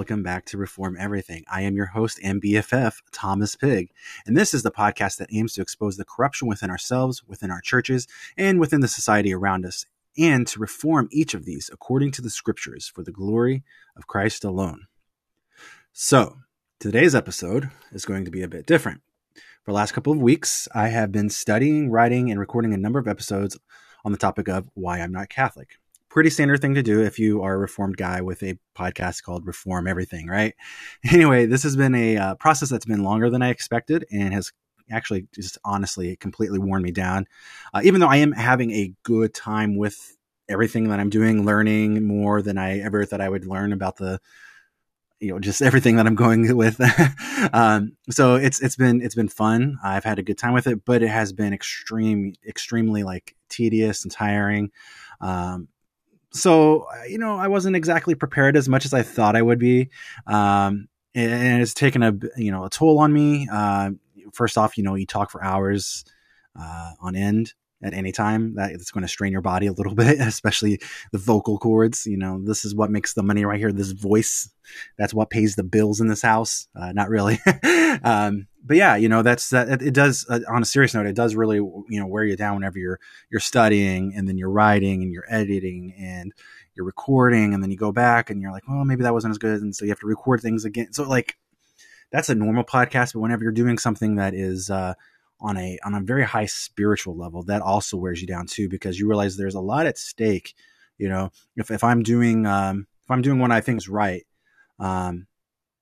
welcome back to Reform Everything. I am your host and BFF, Thomas Pig, and this is the podcast that aims to expose the corruption within ourselves, within our churches, and within the society around us, and to reform each of these according to the scriptures for the glory of Christ alone. So, today's episode is going to be a bit different. For the last couple of weeks, I have been studying, writing, and recording a number of episodes on the topic of why I'm not Catholic pretty standard thing to do if you are a reformed guy with a podcast called Reform Everything, right? Anyway, this has been a uh, process that's been longer than I expected and has actually just honestly completely worn me down. Uh, even though I am having a good time with everything that I'm doing, learning more than I ever thought I would learn about the you know just everything that I'm going with. um, so it's it's been it's been fun. I've had a good time with it, but it has been extreme extremely like tedious and tiring. Um, so you know i wasn't exactly prepared as much as i thought i would be. Um, and it's taken a you know a toll on me. Uh, first off you know you talk for hours uh, on end at any time. That it's going to strain your body a little bit especially the vocal cords. You know this is what makes the money right here. This voice that's what pays the bills in this house. Uh, not really. Um, but yeah you know that's that it does uh, on a serious note it does really you know wear you down whenever you're you're studying and then you're writing and you're editing and you're recording and then you go back and you're like well maybe that wasn't as good and so you have to record things again. So like that's a normal podcast but whenever you're doing something that is uh, on a on a very high spiritual level that also wears you down too because you realize there's a lot at stake you know. If, if i'm doing um, if i'm doing what i think is right um,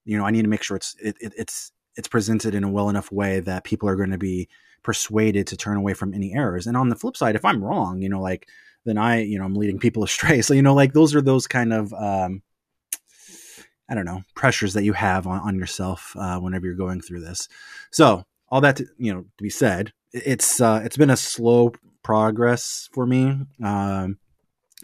you know i need to make sure it's it, it, it's it's presented in a well enough way that people are going to be persuaded to turn away from any errors and on the flip side if i'm wrong you know like then i you know i'm leading people astray so you know like those are those kind of um, I don't know pressures that you have on, on yourself uh, whenever you're going through this. So all that to, you know to be said, it's uh, it's been a slow progress for me. Um,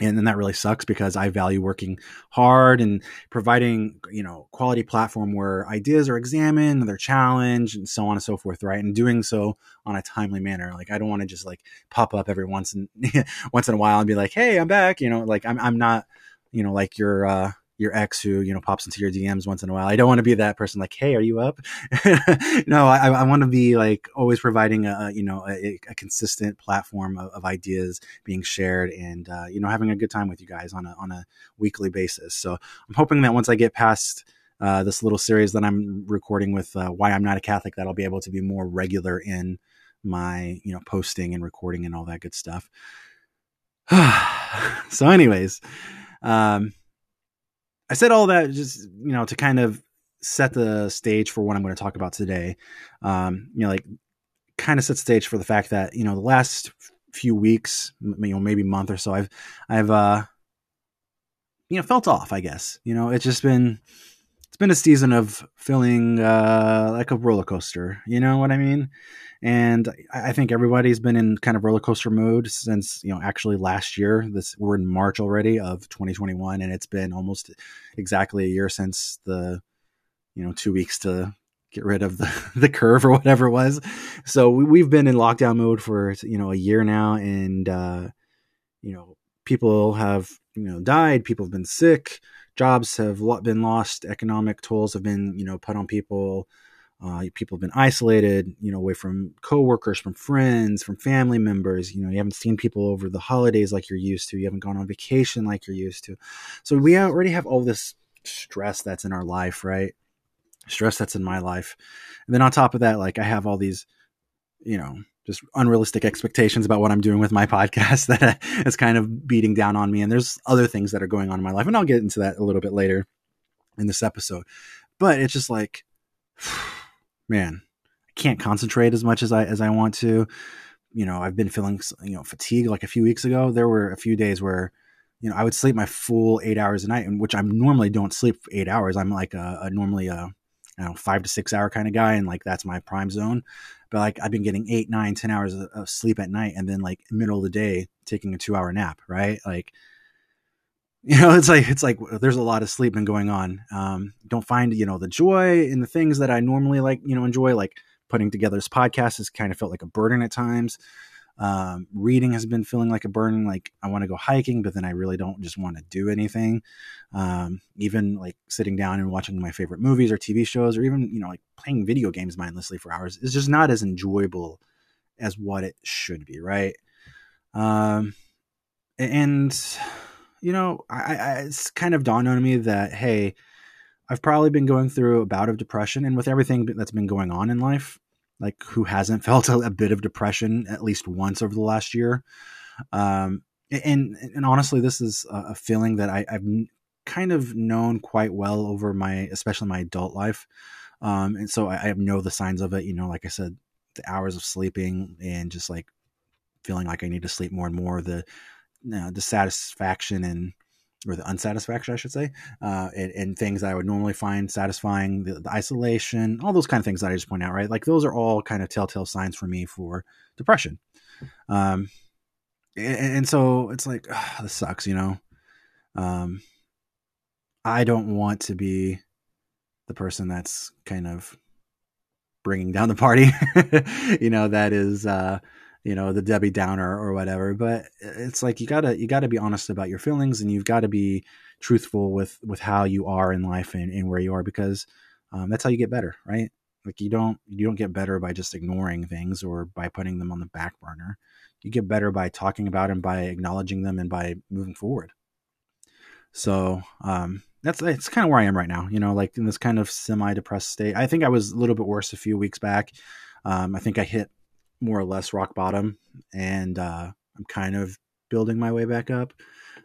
and then that really sucks because I value working hard and providing, you know, quality platform where ideas are examined, they're challenged, and so on and so forth, right? And doing so on a timely manner. Like I don't want to just like pop up every once in once in a while and be like, "Hey, I'm back," you know. Like I'm I'm not, you know, like your uh, your ex who you know pops into your DMs once in a while. I don't want to be that person like, hey, are you up? no, I, I want to be like always providing a you know a, a consistent platform of, of, ideas being shared and uh, you know having a good time with you guys on a on a weekly basis. So I'm hoping that once I get past uh, this little series that I'm recording with uh, why I'm not a Catholic, that I'll be able to be more regular in my you know posting and recording and all that good stuff. so, anyways. Um, I said all that just you know to kind of set the stage for what I'm going to talk about today. Um, you know, like kind of set the stage for the fact that you know the last few weeks, you know, maybe month or so, I've I've uh, you know felt off. I guess you know it's just been it's been a season of feeling uh, like a roller coaster. You know what I mean? And I think everybody's been in kind of roller coaster mode since, you know, actually last year. This we're in March already of 2021, and it's been almost exactly a year since the, you know, two weeks to get rid of the, the curve or whatever it was. So we, have been in lockdown mode for, you know, a year now. And, uh, you know, people have, you know, died, people have been sick, jobs have been lost, economic tolls have been, you know, put on people. Uh, people have been isolated, you know, away from coworkers, from friends, from family members. You know, you haven't seen people over the holidays like you're used to. You haven't gone on vacation like you're used to. So we already have all this stress that's in our life, right? Stress that's in my life. And then on top of that, like I have all these, you know, just unrealistic expectations about what I'm doing with my podcast that is kind of beating down on me. And there's other things that are going on in my life. And I'll get into that a little bit later in this episode. But it's just like, man, I can't concentrate as much as I as I want to. You know, I've been feeling you know fatigue. Like a few weeks ago, there were a few days where you know I would sleep my full eight hours a night, and which I normally don't sleep eight hours. I'm like a, a normally uh, a you know five to six hour kind of guy, and like that's my prime zone. But like I've been getting eight, nine, ten hours of sleep at night, and then like middle of the day taking a two hour nap. Right, like you know it's like it's like there's a lot of sleeping going on um, don't find you know the joy in the things that i normally like you know enjoy like putting together this podcast has kind of felt like a burden at times Um, reading has been feeling like a burden. Like I want to go hiking, but then I really don't just want to do anything. Um, even like sitting down and watching my favorite movies or TV shows, or even you know like playing video games mindlessly for hours is just not as enjoyable as what it should be, right? Um, and you know, I, I it's kind of dawned on me that hey, I've probably been going through a bout of depression, and with everything that's been going on in life, like who hasn't felt a, a bit of depression at least once over the last year? Um, and and honestly, this is a feeling that I, have kind of known quite well over my, especially my adult life. Um, and so I, I know the signs of it. You know, like I said, the hours of sleeping and just like feeling like I need to sleep more and more. The you know, dissatisfaction and or the unsatisfaction, I should say, uh, and, and, things that I would normally find satisfying, the, the, isolation, all those kind of things that I just point out, right? Like those are all kind of telltale signs for me for depression. Um, and, and so it's like, ugh, this sucks, you know? Um, I don't want to be the person that's kind of bringing down the party, you know, that is, uh, you know the debbie downer or whatever but it's like you gotta you gotta be honest about your feelings and you've got to be truthful with with how you are in life and, and where you are because um, that's how you get better right? Like you don't you don't get better by just ignoring things or by putting them on the back burner. You get better by talking about them by acknowledging them and by moving forward. So um that's it's kind of where i am right now you know like in this kind of semi depressed state. I think i was a little bit worse a few weeks back. Um, i think i hit more or less rock bottom, and uh, I'm kind of building my way back up.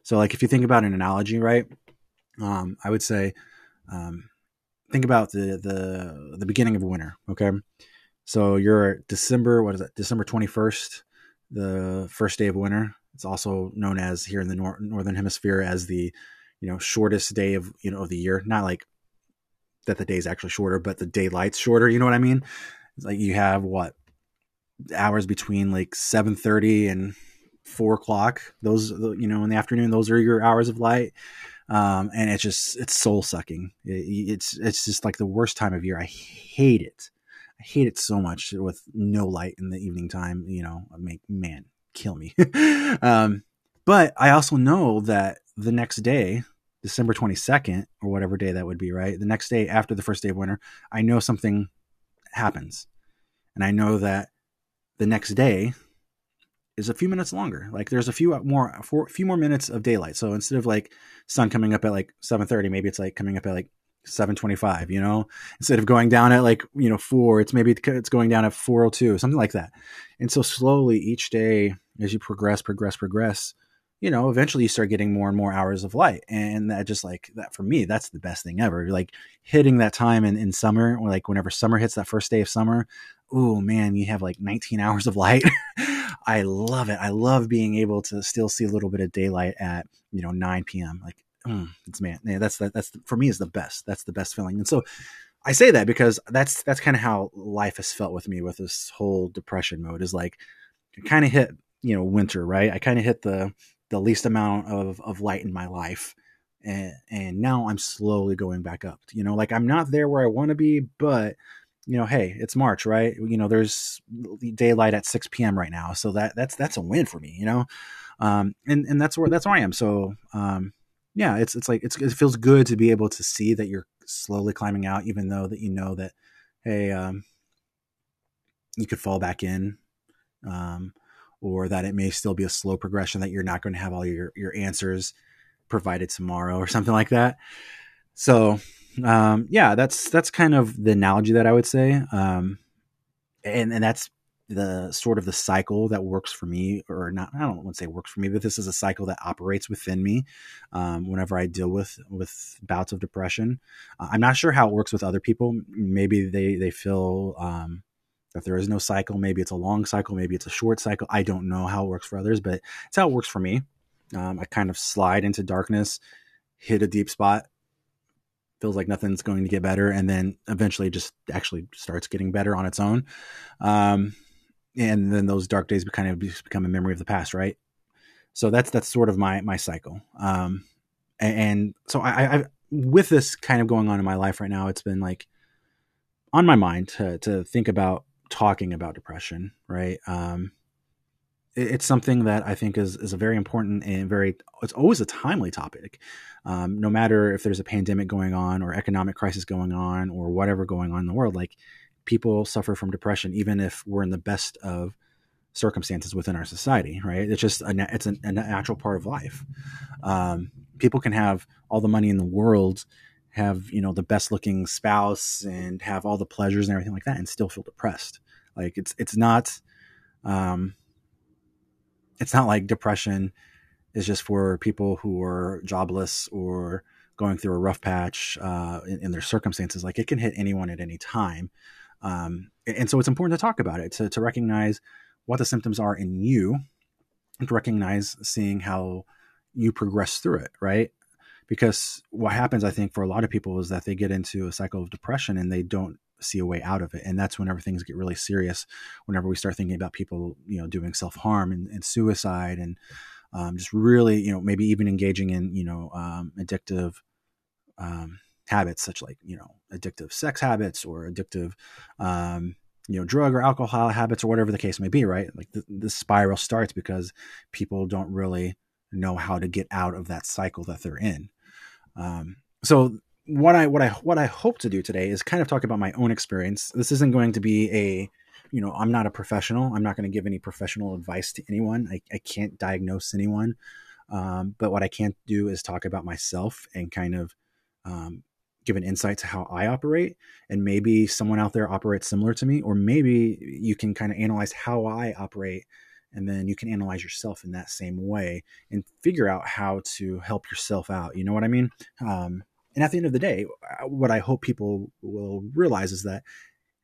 So, like, if you think about an analogy, right? Um, I would say, um, think about the the the beginning of winter. Okay, so you're December. What is it? December twenty first, the first day of winter. It's also known as here in the nor- northern hemisphere as the you know shortest day of you know of the year. Not like that the day is actually shorter, but the daylight's shorter. You know what I mean? It's like you have what hours between like 7.30 and 4 o'clock. Those you know in the afternoon those are your hours of light. Um, and it's just it's soul sucking it, it's it's just like the worst time of year. I hate it. I hate it so much with no light in the evening time you know I make man kill me. Um, but i also know that the next day december 22nd or whatever day that would be right? The next day after the first day of winter i know something happens. And i know that the next day is a few minutes longer. Like there's a few more, a few more minutes of daylight. So instead of like sun coming up at like 7:30, maybe it's like coming up at like 7:25. You know, instead of going down at like you know four, it's maybe it's going down at 4:02, something like that. And so slowly each day, as you progress, progress, progress, you know, eventually you start getting more and more hours of light. And that just like that for me, that's the best thing ever. Like hitting that time in, in summer, or like whenever summer hits that first day of summer, oh man, you have like 19 hours of light. I love it. I love being able to still see a little bit of daylight at, you know, 9 p.m. Like, mm, it's man, yeah, that's, that, that's for me is the best. That's the best feeling. And so I say that because that's, that's kind of how life has felt with me with this whole depression mode is like, kind of hit, you know, winter, right? I kind of hit the, the least amount of, of light in my life. And, and now I'm slowly going back up. You know, like I'm not there where I want to be, but you know, hey, it's March, right? You know, there's daylight at 6 p.m. right now, so that that's that's a win for me, you know, um, and and that's where that's where I am. So, um, yeah, it's it's like it's, it feels good to be able to see that you're slowly climbing out, even though that you know that, hey, um, you could fall back in, um, or that it may still be a slow progression that you're not going to have all your your answers provided tomorrow or something like that. So um, yeah, that's that's kind of the analogy that I would say, um, and and that's the sort of the cycle that works for me, or not. I don't want to say works for me, but this is a cycle that operates within me um, whenever I deal with with bouts of depression. Uh, I'm not sure how it works with other people. Maybe they they feel um, there is no cycle, maybe it's a long cycle, maybe it's a short cycle. I don't know how it works for others, but it's how it works for me. Um, I kind of slide into darkness, hit a deep spot, feels like nothing's going to get better, and then eventually just actually starts getting better on its own. Um, and then those dark days kind of become a memory of the past, right? So that's that's sort of my my cycle. Um, and, and so I, I with this kind of going on in my life right now, it's been like on my mind to to think about talking about depression, right? Um, it's something that I think is is a very important and very it's always a timely topic. Um, no matter if there's a pandemic going on or economic crisis going on or whatever going on in the world, like people suffer from depression even if we're in the best of circumstances within our society. Right? It's just a it's a, a natural part of life. Um, people can have all the money in the world, have you know the best looking spouse, and have all the pleasures and everything like that, and still feel depressed. Like it's it's not. Um, it's not like depression is just for people who are jobless or going through a rough patch uh, in, in, their circumstances. Like it can hit anyone at any time. Um, and so it's important to talk about it, to, to recognize what the symptoms are in you, and to recognize seeing how you progress through it, right? Because what happens, I think, for a lot of people is that they get into a cycle of depression and they don't see a way out of it. And that's whenever things get really serious, whenever we start thinking about people, you know, doing self harm and, and, suicide and um, just really, you know, maybe even engaging in, you know, um, addictive um, habits, such like, you know, addictive sex habits or addictive, um, you know, drug or alcohol habits or whatever the case may be, right? Like the, the spiral starts because people don't really know how to get out of that cycle that they're in. Um, so what I what I what I hope to do today is kind of talk about my own experience. This isn't going to be a you know, I'm not a professional. I'm not going to give any professional advice to anyone. I, I can't diagnose anyone. Um, but what I can't do is talk about myself and kind of um, give an insight to how I operate. And maybe someone out there operates similar to me, or maybe you can kind of analyze how I operate. And then you can analyze yourself in that same way and figure out how to help yourself out. You know what I mean? Um, and at the end of the day, uh, what I hope people will realize is that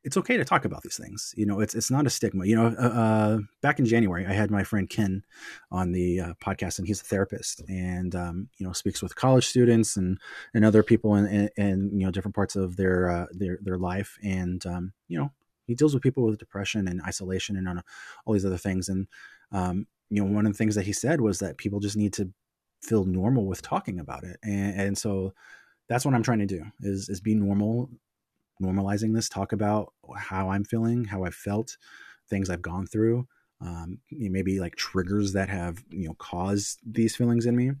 it's okay to talk about these things. You know, it's it's not a stigma. You know, uh, uh, back in January, I had my friend Ken on the uh, podcast, and he's a therapist, and um, you know, speaks with college students and and other people in, in, in you know different parts of their uh, their their life, and um, you know, he deals with people with depression and isolation and all these other things. And um, you know, one of the things that he said was that people just need to feel normal with talking about it, and, and so that's what I'm trying to do is is be normal, normalizing this, talk about how I'm feeling, how I've felt, things I've gone through, um, maybe like triggers that have you know caused these feelings in me,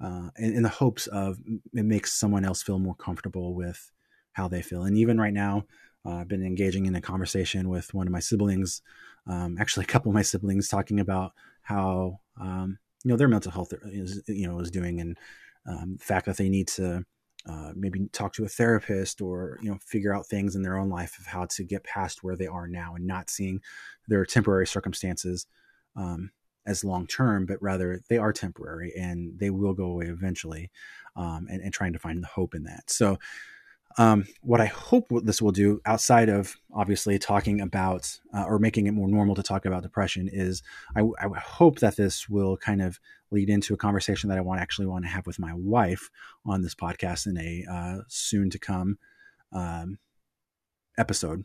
uh, in, in the hopes of it makes someone else feel more comfortable with how they feel. And even right now, uh, I've been engaging in a conversation with one of my siblings, um, actually a couple of my siblings, talking about how um, you know their mental health is you know is doing and um, the fact that they need to uh, maybe talk to a therapist or you know figure out things in their own life of how to get past where they are now and not seeing their temporary circumstances um, as long term but rather they are temporary and they will go away eventually um, and, and, trying to find the hope in that. So um, what I hope this will do, outside of obviously talking about uh, or making it more normal to talk about depression, is I, I, hope that this will kind of lead into a conversation that I want actually want to have with my wife on this podcast in a uh, soon to come um, episode.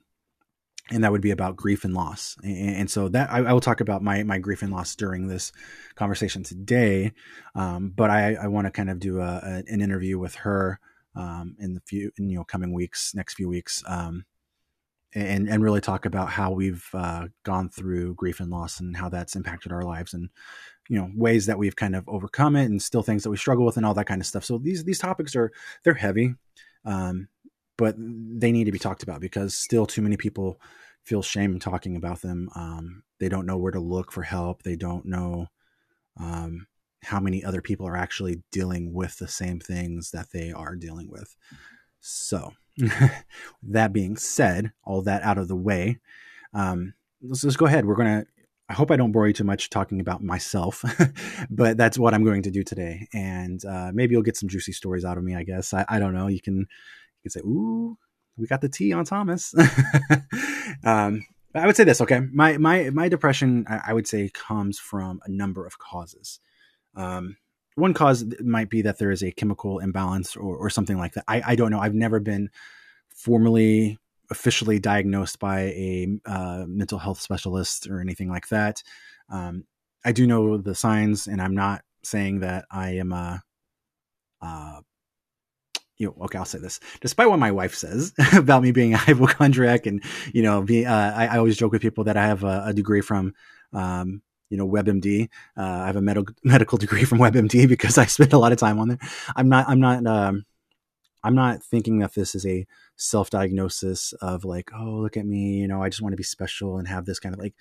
And that would be about grief and loss, and, and so that I, I, will talk about my my grief and loss during this conversation today. Um, but I, I want to kind of do a, a, an interview with her um, in the few in, you know coming weeks, next few weeks, um, and and really talk about how we've uh, gone through grief and loss and how that's impacted our lives and you know ways that we've kind of overcome it and still things that we struggle with and all that kind of stuff. So these these topics are they're heavy, um, but they need to be talked about because still too many people feel shame in talking about them. Um, they don't know where to look for help. They don't know um, how many other people are actually dealing with the same things that they are dealing with. So, that being said, all that out of the way, um, let's just go ahead. We're going to, I hope I don't bore you too much talking about myself, but that's what I'm going to do today. And uh, maybe you'll get some juicy stories out of me, I guess. I, I don't know. You can, you can say, ooh, we got the tea on Thomas. um, I would say this, okay? My my my depression, I, I would say, comes from a number of causes. Um, one cause might be that there is a chemical imbalance or, or something like that. I, I don't know. I've never been formally officially diagnosed by a uh, mental health specialist or anything like that. Um, I do know the signs, and I'm not saying that I am a, uh, you know, okay, I'll say this. Despite what my wife says about me being a hypochondriac, and you know, be, uh, I, I, always joke with people that I have a, a degree from um, you know WebMD. Uh, I have a medical medical degree from WebMD because I spent a lot of time on there. I'm not I'm not um, I'm not thinking that this is a self diagnosis of like oh look at me you know I just want to be special and have this kind of like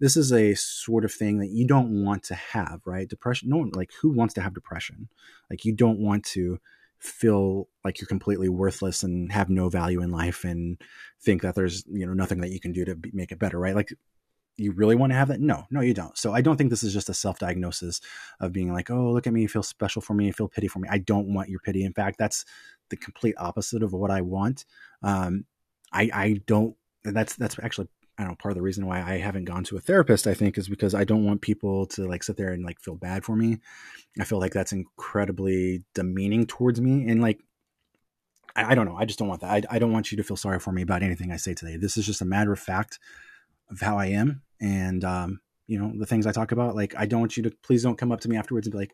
this is a sort of thing that you don't want to have right depression no one like who wants to have depression like you don't want to feel like you're completely worthless and have no value in life and think that there's you know nothing that you can do to be, make it better right like you really want to have that no no you don't so i don't think this is just a self-diagnosis of being like oh look at me feel special for me feel pity for me i don't want your pity in fact that's the complete opposite of what i want um i i don't that's that's actually I don't know, part of the reason why I haven't gone to a therapist, I think, is because I don't want people to like sit there and like feel bad for me. I feel like that's incredibly demeaning towards me. And like, I, I don't know. I just don't want that. I, I don't want you to feel sorry for me about anything I say today. This is just a matter of fact of how I am. And, um, you know, the things I talk about, like, I don't want you to, please don't come up to me afterwards and be like,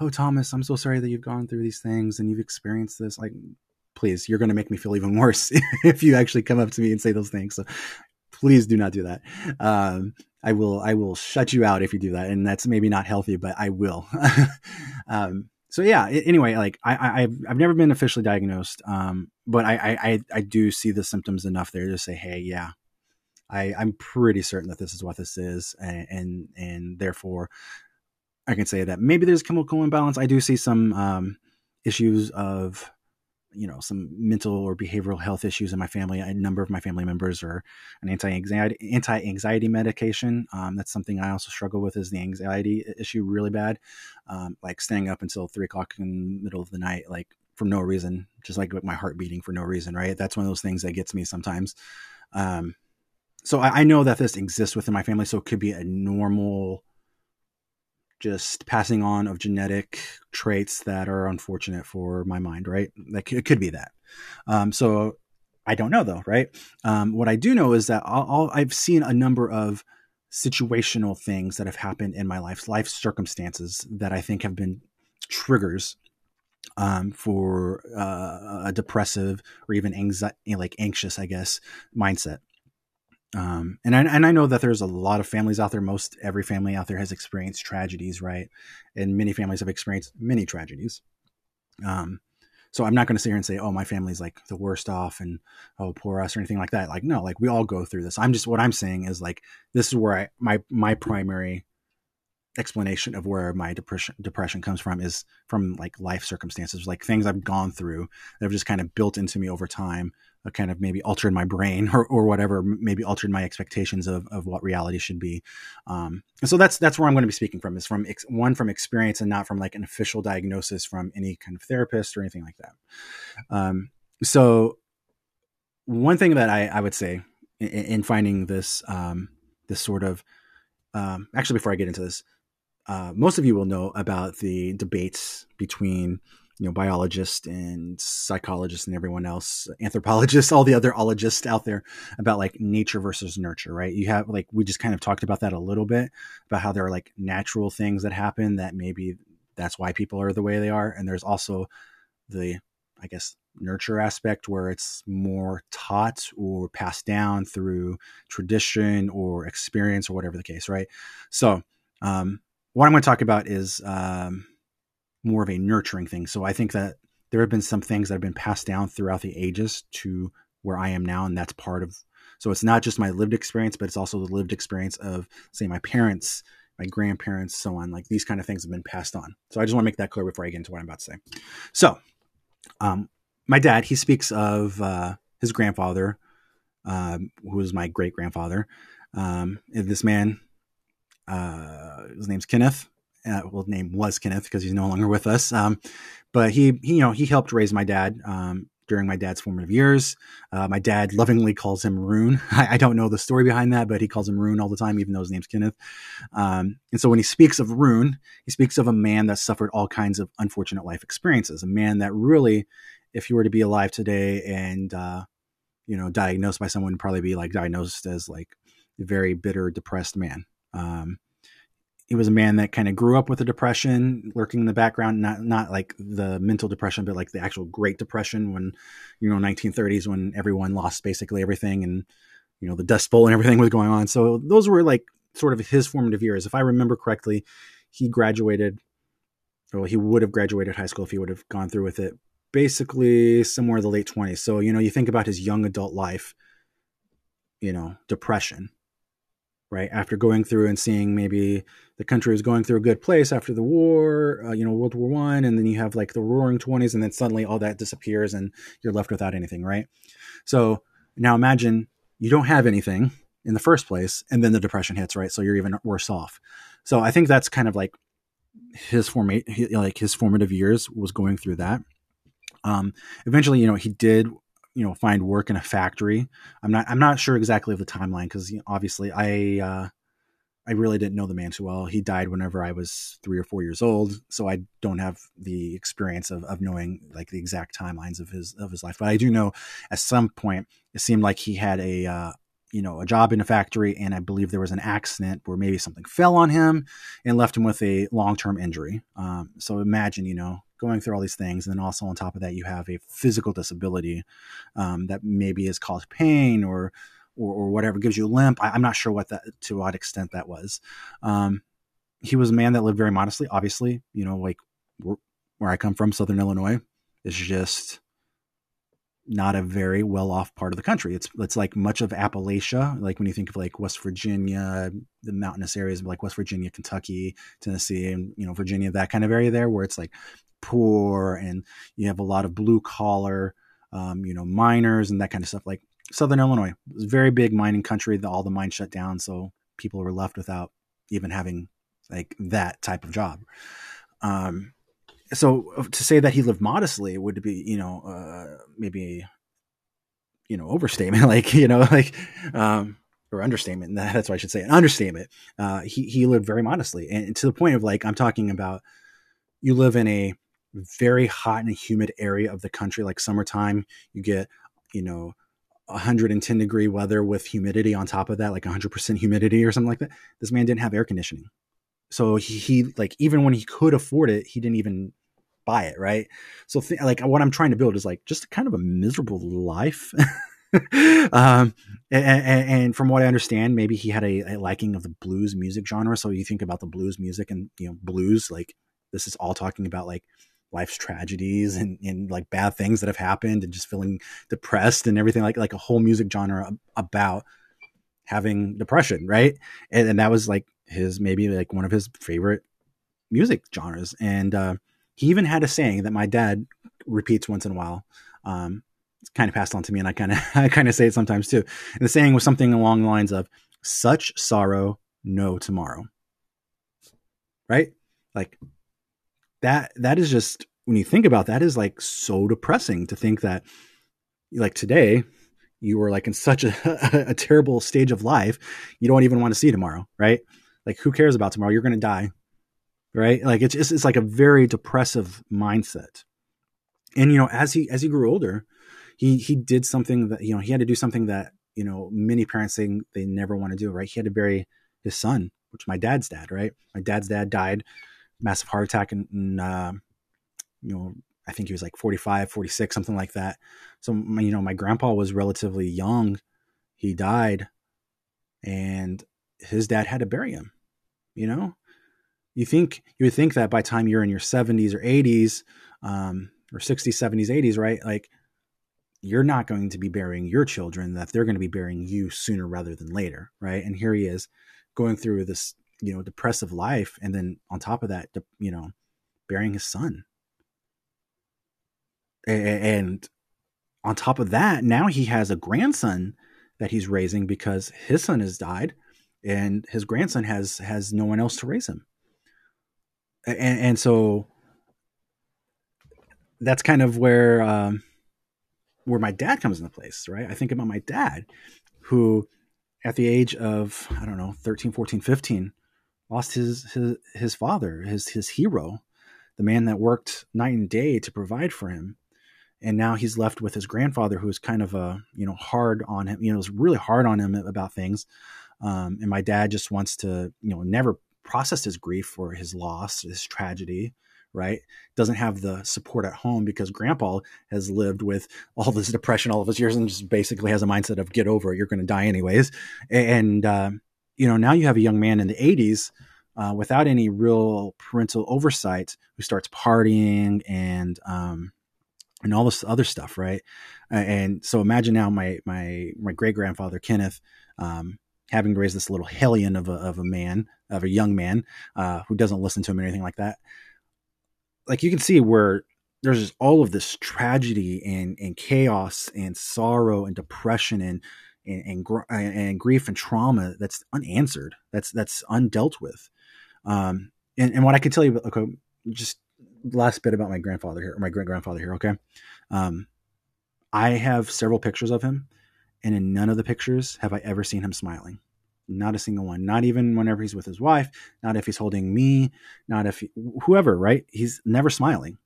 oh, Thomas, I'm so sorry that you've gone through these things and you've experienced this. Like, please, you're going to make me feel even worse if you actually come up to me and say those things. So please do not do that. Um, I will I will shut you out if you do that, and that's maybe not healthy, but I will. um, so yeah. Anyway, like I, have I've never been officially diagnosed, um, but I, I I do see the symptoms enough there to say, hey, yeah, I I'm pretty certain that this is what this is, and and, and therefore I can say that maybe there's chemical imbalance. I do see some um, issues of you know some mental or behavioral health issues in my family. A number of my family members are an anti-anxiety anti-anxiety medication. Um, that's something I also struggle with is the anxiety issue really bad, um, like staying up until three o'clock in the middle of the night, like for no reason, just like with my heart beating for no reason. Right? That's one of those things that gets me sometimes. Um, so I, I know that this exists within my family, so it could be a normal just passing on of genetic traits that are unfortunate for my mind, right? Like it could be that. Um, so I don't know though, right? Um, what I do know is that i have seen a number of situational things that have happened in my life, life circumstances that I think have been triggers um, for uh, a depressive or even anxiety, like anxious, I guess, mindset. Um, and I, and I know that there's a lot of families out there. Most every family out there has experienced tragedies, right? And many families have experienced many tragedies. Um, so I'm not going to sit here and say, "Oh, my family's like the worst off," and "Oh, poor us," or anything like that. Like, no, like we all go through this. I'm just what I'm saying is like this is where I my my primary explanation of where my depression depression comes from is from like life circumstances, like things I've gone through that have just kind of built into me over time kind of maybe altered my brain or, or whatever, maybe altered my expectations of, of what reality should be. Um, so that's, that's where I'm going to be speaking from is from ex- one, from experience and not from like an official diagnosis from any kind of therapist or anything like that. Um, so one thing that I, I would say in, in finding this, um, this sort of, um, actually, before I get into this, uh, most of you will know about the debates between you know biologists and psychologists and everyone else anthropologists all the other ologists out there about like nature versus nurture right? You have like we just kind of talked about that a little bit about how there are like natural things that happen that maybe that's why people are the way they are. And there's also the i guess nurture aspect where it's more taught or passed down through tradition or experience or whatever the case right? So um, what i'm going to talk about is um, more of a nurturing thing. So I think that there have been some things that have been passed down throughout the ages to where I am now, and that's part of. So it's not just my lived experience, but it's also the lived experience of, say, my parents, my grandparents, so on. Like these kind of things have been passed on. So I just want to make that clear before I get into what I'm about to say. So, um, my dad, he speaks of uh, his grandfather, um, who was my great grandfather. Um, this man, uh, his name's Kenneth uh, well, name was Kenneth because he's no longer with us. Um, but he, he, you know, he helped raise my dad um, during my dad's formative years. Uh, my dad lovingly calls him Rune. I, I, don't know the story behind that, but he calls him Rune all the time, even though his name's Kenneth. Um, and so when he speaks of Rune, he speaks of a man that suffered all kinds of unfortunate life experiences. A man that really, if he were to be alive today and uh, you know diagnosed by someone, would probably be like diagnosed as like a very bitter, depressed man. Um, he was a man that kind of grew up with a depression lurking in the background, not not like the mental depression, but like the actual Great Depression when, you know, 1930s when everyone lost basically everything and, you know, the Dust Bowl and everything was going on. So those were like sort of his formative years. If I remember correctly, he graduated, well, he would have graduated high school if he would have gone through with it, basically somewhere in the late 20s. So, you know, you think about his young adult life, you know, depression, right? After going through and seeing maybe the country was going through a good place after the war, uh, you know, World War One, and then you have like the Roaring Twenties, and then suddenly all that disappears, and you're left without anything, right? So now imagine you don't have anything in the first place, and then the depression hits, right? So you're even worse off. So I think that's kind of like his formate, like his formative years was going through that. Um, eventually, you know, he did you know find work in a factory. I'm not I'm not sure exactly of the timeline because you know, obviously I uh, I really didn't know the man too well. He died whenever I was three or four years old, so I don't have the experience of, of knowing like the exact timelines of his of his life. But I do know at some point it seemed like he had a uh, you know a job in a factory, and I believe there was an accident where maybe something fell on him and left him with a long term injury. Um, so imagine you know going through all these things. And then also on top of that, you have a physical disability um, that maybe has caused pain or, or, or whatever gives you a limp. I, am not sure what that to what extent that was. Um, he was a man that lived very modestly. Obviously, you know, like where I come from, Southern Illinois, is just not a very well off part of the country. It's it's like much of Appalachia, like when you think of like West Virginia, the mountainous areas like West Virginia, Kentucky, Tennessee, and you know Virginia, that kind of area there, where it's like poor and you have a lot of blue collar, um, you know, miners and that kind of stuff. Like Southern Illinois It was a very big mining country. That all the mines shut down, so people were left without even having like that type of job. Um, so uh, to say that he lived modestly would be, you know, uh, maybe, you know, overstatement, like, you know, like, um, or understatement. That's why I should say an understatement. Uh, he, he lived very modestly and to the point of like, I'm talking about you live in a very hot and humid area of the country, like summertime, you get, you know, 110 degree weather with humidity on top of that, like 100% humidity or something like that. This man didn't have air conditioning. So he, he like, even when he could afford it, he didn't even buy it. Right. So th- like what I'm trying to build is like just kind of a miserable life. um, and, and, from what I understand, maybe he had a, a, liking of the blues music genre. So you think about the blues music and, you know, blues, like this is all talking about like life's tragedies and, and like bad things that have happened and just feeling depressed and everything like like a whole music genre about having depression right? And, and that was like his maybe like one of his favorite music genres. And uh, he even had a saying that my dad repeats once in a while um, it's kind of passed on to me and i kind of i kind of say it sometimes too. And the saying was something along the lines of such sorrow no tomorrow. Right? Like that that is just when you think about that is like so depressing to think that like today you were like in such a, a, terrible stage of life you don't even want to see tomorrow right? Like who cares about tomorrow? You're going to die right? Like it's just, it's like a very depressive mindset. And you know as he as he grew older he he did something that you know he had to do something that you know many parents saying they never want to do right? He had to bury his son which my dad's dad right? My dad's dad died massive heart attack and, and uh, you know i think he was like 45 46 something like that. So my, you know my grandpa was relatively young. He died and his dad had to bury him you know? You think you would think that by time you're in your 70s or 80s um, or 60s 70s 80s right like you're not going to be burying your children that they're going to be burying you sooner rather than later right? And here he is going through this you know depressive life and then on top of that you know burying his son. And on top of that now he has a grandson that he's raising because his son has died and his grandson has has no one else to raise him. And, and so that's kind of where um, where my dad comes into place right? I think about my dad who at the age of i don't know 13 14 15 lost his his his father, his his hero, the man that worked night and day to provide for him. And now he's left with his grandfather, who's kind of a you know hard on him. You know, was really hard on him about things. Um, and my dad just wants to you know never process his grief for his loss, his tragedy, right? Doesn't have the support at home because grandpa has lived with all this depression all of his years and just basically has a mindset of get over it. You're going to die anyways. And, uh, you know, now you have a young man in the 80s uh, without any real parental oversight who starts partying and um, and all this other stuff, right? and so imagine now my my my great grandfather Kenneth um, having raised this little hellion of a of a man of a young man uh, who doesn't listen to him or anything like that. Like you can see where there's just all of this tragedy and and chaos and sorrow and depression and and and, and grief and trauma that's unanswered that's that's undealt with. Um and, and what i can tell you okay just last bit about my grandfather here or my great grandfather here okay? Um i have several pictures of him and in none of the pictures have i ever seen him smiling. Not a single one. Not even whenever he's with his wife not if he's holding me not if he, whoever right? He's never smiling.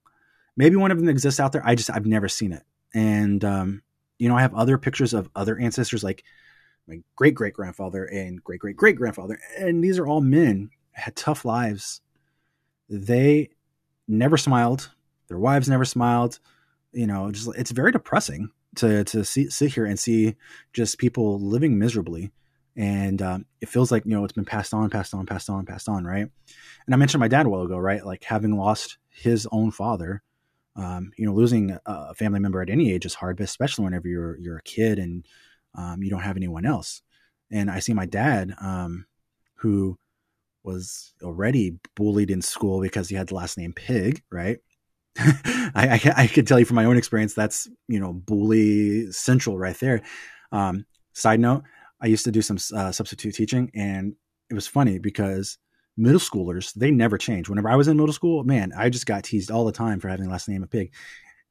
Maybe one of them exists out there i just i've never seen it. And um you know, I have other pictures of other ancestors, like my great great grandfather and great great great grandfather, and these are all men had tough lives. They never smiled. Their wives never smiled. You know, just it's very depressing to to see, sit here and see just people living miserably. And um, it feels like you know it's been passed on, passed on, passed on, passed on, right? And I mentioned my dad a while ago, right? Like having lost his own father, um, you know, losing a family member at any age is hard, but especially whenever you're you're a kid and um, you don't have anyone else. And I see my dad, um, who was already bullied in school because he had the last name Pig, right? I, I, I can tell you from my own experience that's you know bully central right there. Um, side note: I used to do some uh, substitute teaching, and it was funny because middle schoolers, they never change. Whenever I was in middle school, man, I just got teased all the time for having the last name of pig.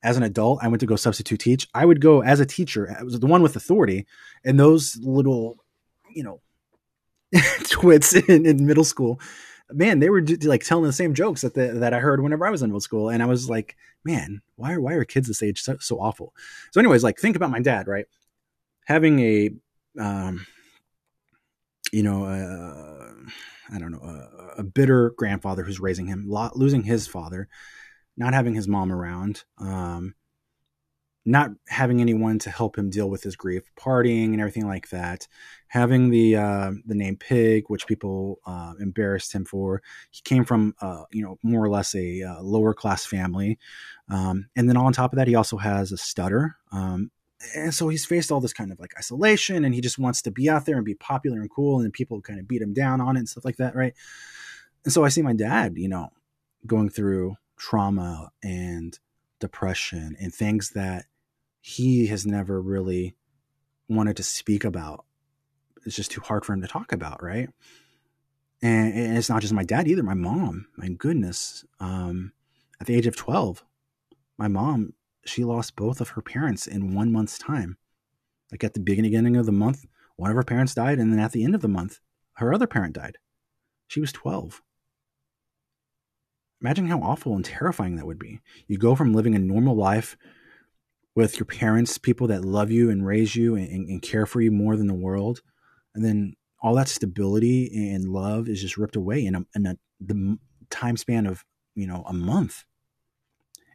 As an adult, I went to go substitute teach. I would go as a teacher, I was the one with authority, and those little, you know, twits in, in, middle school, man, they were like telling the same jokes that the, that I heard whenever I was in middle school, and I was like, man, why are why are kids this age so, so awful? So, anyways, like think about my dad, right? Having a, um, you know, uh, I don't know, a, a bitter grandfather who's raising him, losing his father, not having his mom around, um, not having anyone to help him deal with his grief, partying and everything like that, having the uh, the name Pig, which people uh, embarrassed him for. He came from uh, you know more or less a uh, lower class family, um, and then on top of that, he also has a stutter. Um, and so he's faced all this kind of like isolation and he just wants to be out there and be popular and cool and people kind of beat him down on it and stuff like that right? And so i see my dad you know going through trauma and depression and things that he has never really wanted to speak about. It's just too hard for him to talk about right? And, and it's not just my dad either my mom my goodness um, at the age of 12 my mom she lost both of her parents in one month's time. Like at the beginning of the month, one of her parents died, and then at the end of the month, her other parent died. She was 12. Imagine how awful and terrifying that would be. You go from living a normal life with your parents, people that love you and raise you and, and care for you more than the world, and then all that stability and love is just ripped away in a, in a the time span of you know a month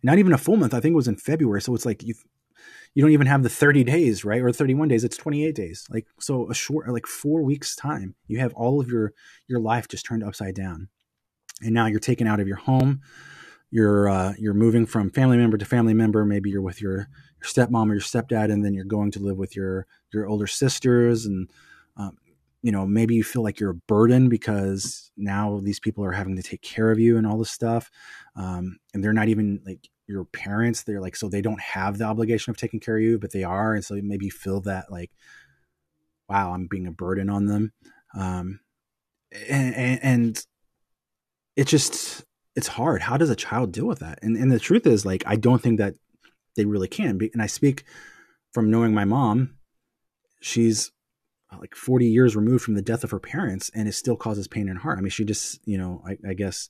not even a full month. I think it was in February. So it's like you you don't even have the 30 days, right? Or 31 days. It's 28 days. Like so a short like 4 weeks time. You have all of your your life just turned upside down. And now you're taken out of your home. You're uh, you're moving from family member to family member. Maybe you're with your your stepmom or your stepdad, and then you're going to live with your your older sisters, and you know maybe you feel like you're a burden because now these people are having to take care of you and all this stuff um, and they're not even like your parents they're like so they don't have the obligation of taking care of you but they are and so maybe you feel that like wow i'm being a burden on them. Um, and, and, and it just it's hard. How does a child deal with that? And, and the truth is like i don't think that they really can and i speak from knowing my mom she's like 40 years removed from the death of her parents and it still causes pain in her heart. I mean, she just, you know, I, I guess,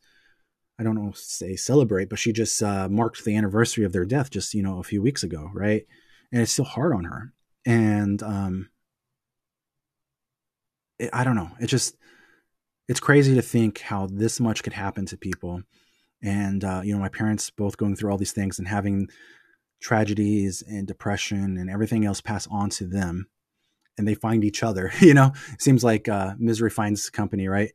I don't know, say celebrate, but she just uh, marked the anniversary of their death just, you know, a few weeks ago, right? And it's still hard on her. And um, it, I don't know. It just, it's crazy to think how this much could happen to people. And, uh, you know, my parents both going through all these things and having tragedies and depression and everything else pass on to them and they find each other. You know, seems like uh, misery finds company, right?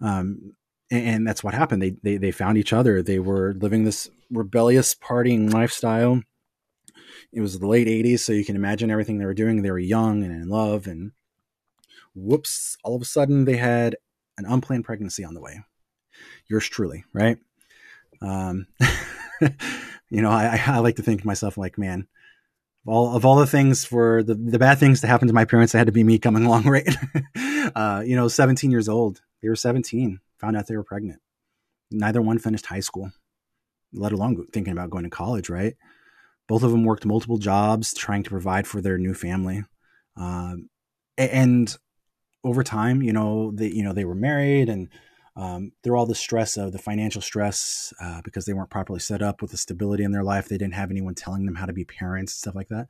Um, and, and, that's what happened. They, they they found each other. They were living this rebellious partying lifestyle. It was the late '80s, so you can imagine everything they were doing. They were young and in love, and whoops! All of a sudden, they had an unplanned pregnancy on the way. Yours truly, right? Um, you know, I, I like to think to myself like, man, all of all the things for the, the bad things to happen to my parents, it had to be me coming along, right? uh, you know, 17 years old. They were 17, found out they were pregnant. Neither one finished high school, let alone thinking about going to college, right? Both of them worked multiple jobs trying to provide for their new family. Um, and over time, you know, they, you know, they were married and um, through all the stress of the financial stress uh, because they weren't properly set up with the stability in their life they didn't have anyone telling them how to be parents and stuff like that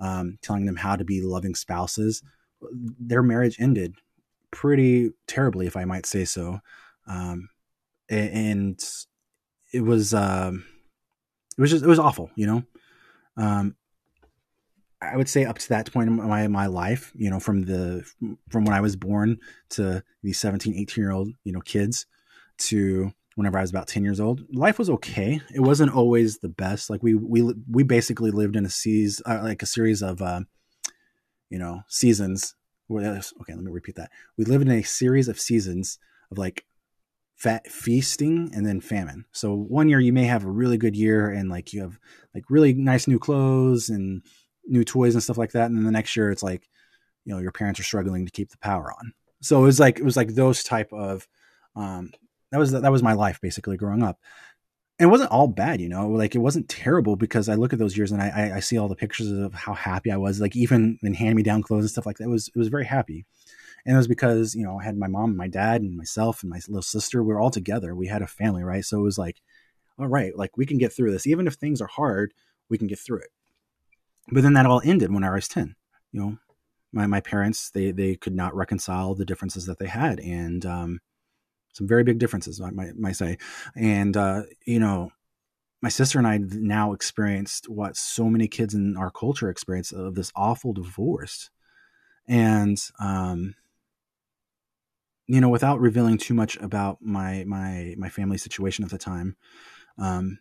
um, telling them how to be loving spouses their marriage ended pretty terribly if i might say so. Um, and it was um, it was just it was awful you know? Um, I would say up to that point in my, my life, you know, from the from when I was born to these 17, 18 year old, you know, kids to whenever I was about 10 years old, life was okay. It wasn't always the best. Like we we we basically lived in a seas uh, like a series of uh, you know, seasons where okay, let me repeat that. We lived in a series of seasons of like fat feasting and then famine. So one year you may have a really good year and like you have like really nice new clothes and new toys and stuff like that. And then the next year it's like, you know, your parents are struggling to keep the power on. So it was like it was like those type of um that was that was my life basically growing up. And it wasn't all bad, you know, like it wasn't terrible because I look at those years and I, I see all the pictures of how happy I was, like even in hand me down clothes and stuff like that. It was it was very happy. And it was because, you know, I had my mom and my dad and myself and my little sister. We were all together. We had a family, right? So it was like, all right, like we can get through this. Even if things are hard, we can get through it but then that all ended when I was 10. You know, my, my parents, they, they could not reconcile the differences that they had. And, um, some very big differences, I might, might say. And, uh, you know, my sister and I now experienced what so many kids in our culture experience of this awful divorce. And, um, you know, without revealing too much about my, my, my family situation at the time, um,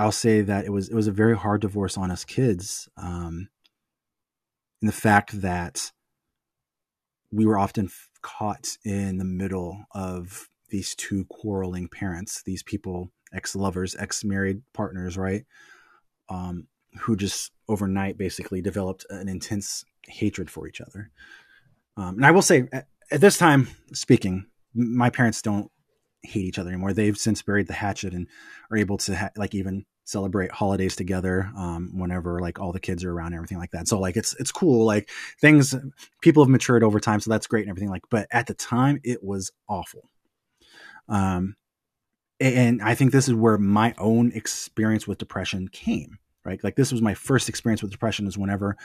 I'll say that it was it was a very hard divorce on us kids. Um, in the fact that we were often f- caught in the middle of these two quarreling parents, these people, ex lovers, ex married partners, right? Um, who just overnight basically developed an intense hatred for each other. Um, and I will say, at, at this time speaking, my parents don't hate each other anymore. They've since buried the hatchet and are able to ha- like even celebrate holidays together um, whenever like all the kids are around and everything like that. So like it's it's cool. Like things people have matured over time, so that's great and everything. Like, but at the time it was awful. Um, and I think this is where my own experience with depression came. Right, like this was my first experience with depression. Is whenever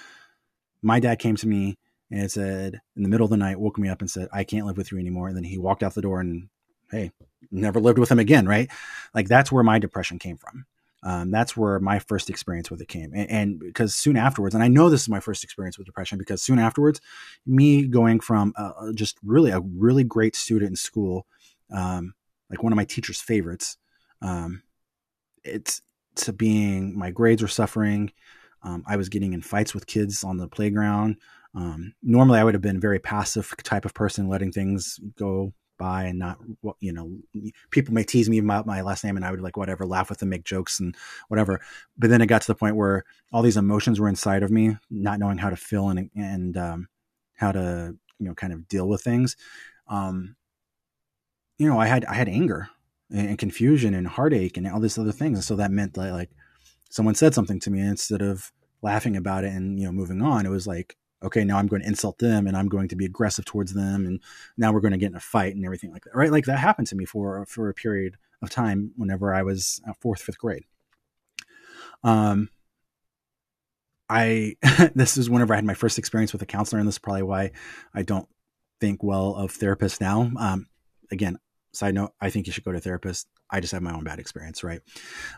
my dad came to me and said in the middle of the night, woke me up and said, "I can't live with you anymore." And then he walked out the door and hey, never lived with him again. Right, like that's where my depression came from um, that's where my first experience with it came. And, and, because soon afterwards, and I know this is my first experience with depression because soon afterwards, me going from uh, just really a really great student in school, um, like one of my teacher's favorites, um, it's to being my grades were suffering. Um, I was getting in fights with kids on the playground. Um, normally, I would have been very passive type of person, letting things go by and not you know people may tease me about my last name and i would like whatever laugh with them make jokes and whatever. But then it got to the point where all these emotions were inside of me not knowing how to feel and and um, how to you know kind of deal with things. Um, you know i had i had anger and confusion and heartache and all these other things. And so that meant that like someone said something to me instead of laughing about it and you know moving on it was like okay, now I'm going to insult them and I'm going to be aggressive towards them. And now we're going to get in a fight and everything like that. Right. Like that happened to me for, for a period of time whenever I was fourth, fifth grade. Um, I, this is whenever I had my first experience with a counselor. And this is probably why I don't think well of therapists now. Um, again, side note, I think you should go to a therapist. I just have my own bad experience, right?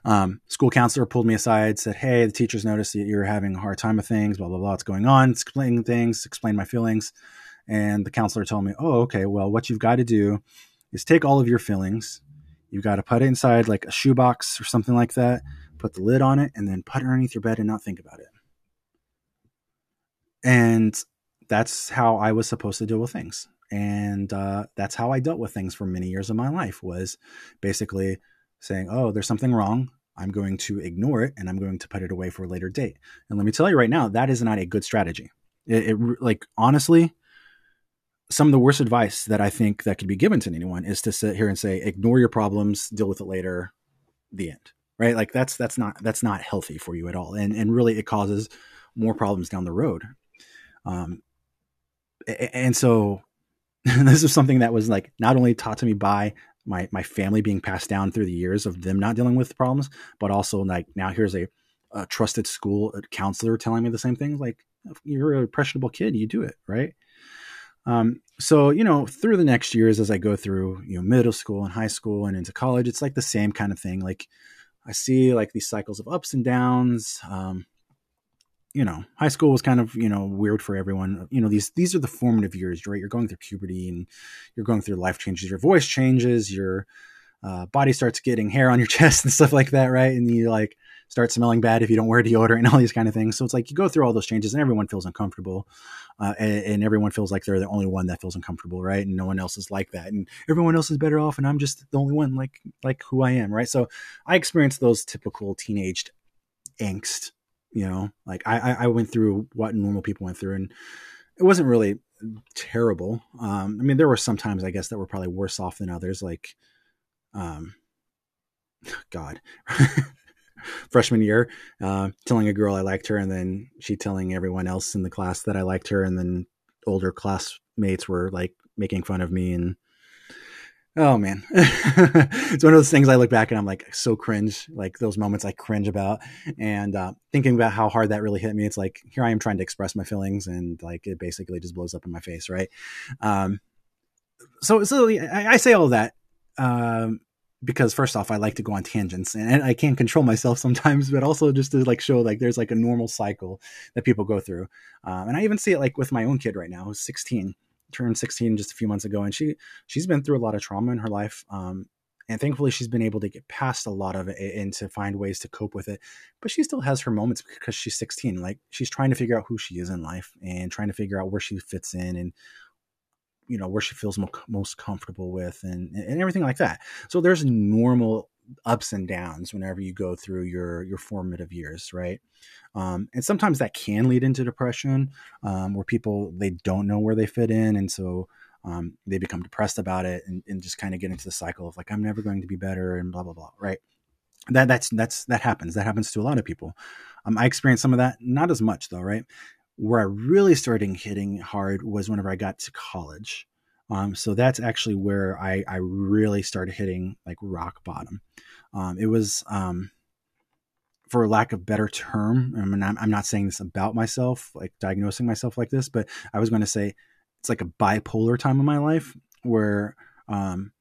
Um, school counselor pulled me aside, said, Hey, the teachers noticed that you're having a hard time with things, blah, blah, blah. What's going on? Explaining things, explain my feelings. And the counselor told me, Oh, okay, well, what you've got to do is take all of your feelings. You've got to put it inside like a shoebox or something like that, put the lid on it, and then put it underneath your bed and not think about it. And that's how I was supposed to deal with things and uh, that's how i dealt with things for many years of my life was basically saying oh there's something wrong. I'm going to ignore it and i'm going to put it away for a later date. And let me tell you right now that is not a good strategy. It, it like honestly some of the worst advice that i think that could be given to anyone is to sit here and say ignore your problems deal with it later the end. Right? Like that's that's not that's not healthy for you at all. And and really it causes more problems down the road. Um and so this is something that was like not only taught to me by my my family being passed down through the years of them not dealing with problems, but also like now here's a, a trusted school counselor telling me the same thing. Like you're a impressionable kid, you do it right. Um, so you know through the next years as I go through you know middle school and high school and into college, it's like the same kind of thing. Like I see like these cycles of ups and downs. Um, you know, high school was kind of, you know, weird for everyone. You know, these these are the formative years, right? You're going through puberty and you're going through life changes. Your voice changes, your uh, body starts getting hair on your chest and stuff like that, right? And you like start smelling bad if you don't wear deodorant and all these kind of things. So it's like you go through all those changes and everyone feels uncomfortable. Uh, and, and, everyone feels like they're the only one that feels uncomfortable, right? And no one else is like that. And everyone else is better off and I'm just the only one like like who I am, right? So I experienced those typical teenage angst you know like i i went through what normal people went through and it wasn't really terrible. Um i mean there were some times i guess that were probably worse off than others like um god freshman year uh telling a girl i liked her and then she telling everyone else in the class that i liked her and then older classmates were like making fun of me and Oh man, it's one of those things I look back and I'm like so cringe, like those moments I cringe about, and uh, thinking about how hard that really hit me. It's like here I am trying to express my feelings, and like it basically just blows up in my face, right? Um, so, so I, I say all that um, because first off, I like to go on tangents, and I can't control myself sometimes, but also just to like show like there's like a normal cycle that people go through, um, and I even see it like with my own kid right now, who's 16 turned 16 just a few months ago, and she she's been through a lot of trauma in her life. Um, and thankfully, she's been able to get past a lot of it and to find ways to cope with it. But she still has her moments because she's 16. Like she's trying to figure out who she is in life and trying to figure out where she fits in and you know where she feels mo- most comfortable with and and everything like that. So there's normal ups and downs whenever you go through your your formative years, right? Um, and sometimes that can lead into depression, um, where people they don't know where they fit in, and so um, they become depressed about it, and, and just kind of get into the cycle of like I'm never going to be better, and blah blah blah, right? That that's that's that happens. That happens to a lot of people. Um, I experienced some of that, not as much though, right? Where I really started hitting hard was whenever I got to college. Um, so that's actually where I, I really started hitting like rock bottom. Um, it was, um, for lack of better term, I mean, I'm, I'm not saying this about myself, like diagnosing myself like this, but I was going to say it's like a bipolar time in my life where um,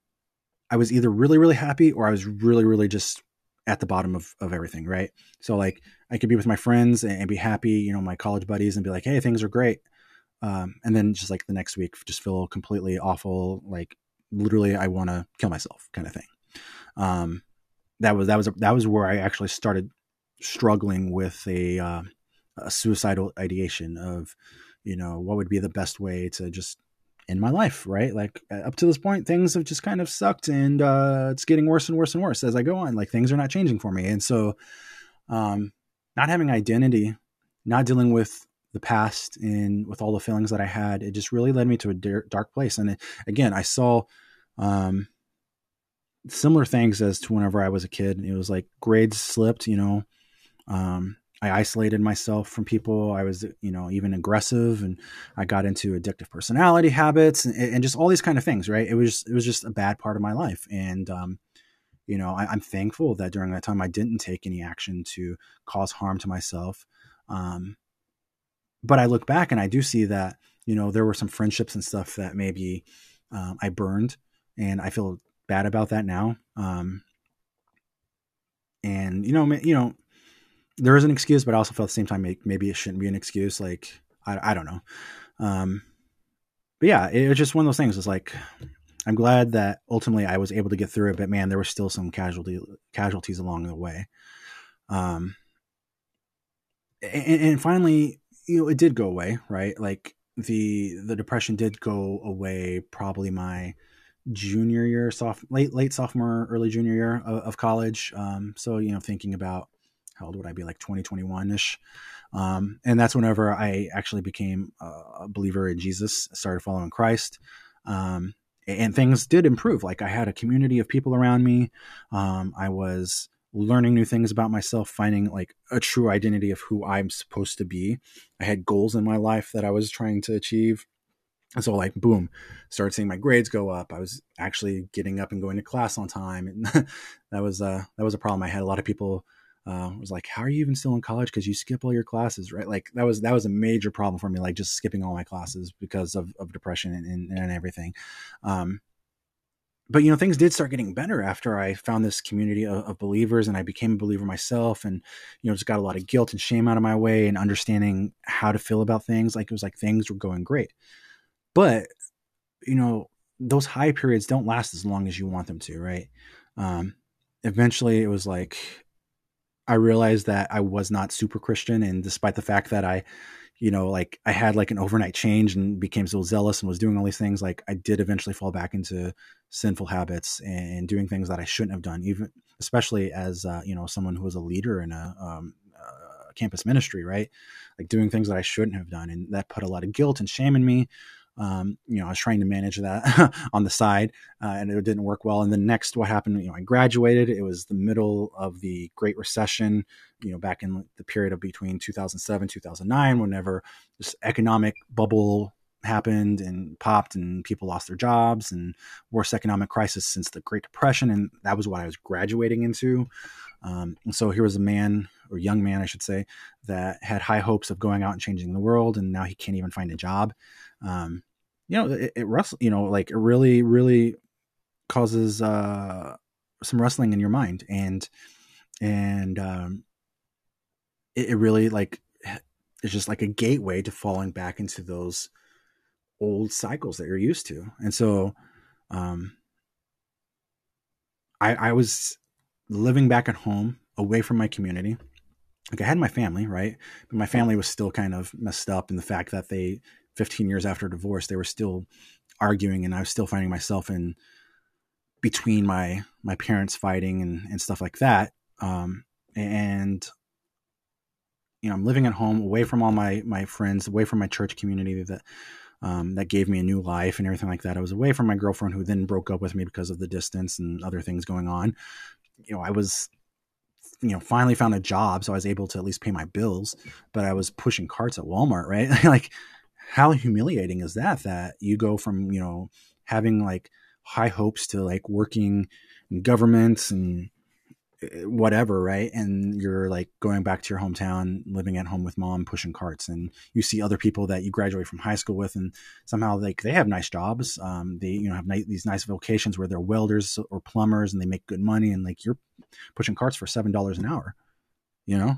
I was either really, really happy or I was really, really just at the bottom of, of everything, right? So like I could be with my friends and, and be happy, you know, my college buddies and be like, hey, things are great um, and then just like the next week just feel completely awful like literally i want to kill myself kind of thing um, that was that was that was where i actually started struggling with a, uh, a suicidal ideation of you know what would be the best way to just end my life right like up to this point things have just kind of sucked and uh, it's getting worse and worse and worse as i go on like things are not changing for me and so um, not having identity not dealing with the past and with all the feelings that I had, it just really led me to a dark place. And it, again, I saw um, similar things as to whenever I was a kid. It was like grades slipped, you know. Um, I isolated myself from people. I was, you know, even aggressive, and I got into addictive personality habits, and, and just all these kind of things. Right? It was it was just a bad part of my life, and um, you know, I, am thankful that during that time I didn't take any action to cause harm to myself. Um, but I look back and I do see that you know there were some friendships and stuff that maybe um, I burned, and I feel bad about that now. Um, and you know, you know, there is an excuse, but I also felt at the same time maybe it shouldn't be an excuse. Like I, I don't know. Um, but yeah, it was just one of those things. It's like I'm glad that ultimately I was able to get through it, but man, there were still some casualty casualties along the way. Um, and, and finally, you know, it did go away, right? Like the the depression did go away probably my junior year, soft late late sophomore, early junior year of, of college. Um, so you know, thinking about how old would I be, like 2021 ish, um, and that's whenever I actually became a believer in Jesus, started following Christ. Um, and things did improve. Like I had a community of people around me. Um, I was learning new things about myself, finding like a true identity of who I'm supposed to be. I had goals in my life that I was trying to achieve. And so like boom, started seeing my grades go up. I was actually getting up and going to class on time. And that was uh that was a problem. I had a lot of people uh, was like, how are you even still in college? Because you skip all your classes, right? Like that was that was a major problem for me, like just skipping all my classes because of, of depression and, and, and everything. Um, but you know things did start getting better after i found this community of, of, believers and i became a believer myself and you know just got a lot of guilt and shame out of my way and understanding how to feel about things like it was like things were going great but you know those high periods don't last as long as you want them to right um eventually it was like i realized that i was not super christian and despite the fact that i you know, like I had like an overnight change and became so zealous and was doing all these things, like I did eventually fall back into sinful habits and doing things that I shouldn't have done, even especially as uh, you know someone who was a leader in a um, uh, campus ministry, right? Like doing things that I shouldn't have done, and that put a lot of guilt and shame in me. Um, you know, I was trying to manage that on the side, uh, and it didn't work well. And then next, what happened? You know, I graduated. It was the middle of the Great Recession. You know, back in the period of between 2007 2009, whenever this economic bubble happened and popped, and people lost their jobs, and worst economic crisis since the Great Depression, and that was what I was graduating into. Um, and so here was a man or young man, I should say, that had high hopes of going out and changing the world, and now he can't even find a job. Um, you know, it, it you know, like it really, really causes uh, some rustling in your mind, and and um, it, it really like it's just like a gateway to falling back into those old cycles that you're used to, and so um, I, I was living back at home, away from my community. Like I had my family, right? But my family was still kind of messed up in the fact that they 15 years after divorce, they were still arguing, and I was still finding myself in between my my parents fighting and, and stuff like that. Um, and you know, I'm living at home, away from all my my friends, away from my church community that um, that gave me a new life and everything like that. I was away from my girlfriend, who then broke up with me because of the distance and other things going on. You know, I was you know finally found a job so i was able to at least pay my bills but i was pushing carts at walmart right like how humiliating is that that you go from you know having like high hopes to like working in governments and eh, whatever right? And you're like going back to your hometown living at home with mom pushing carts and you see other people that you graduate from high school with and somehow like they have nice jobs um, they you know have these nice vocations where they're welders or plumbers and they make good money and like you're pushing carts for seven dollars an hour you know?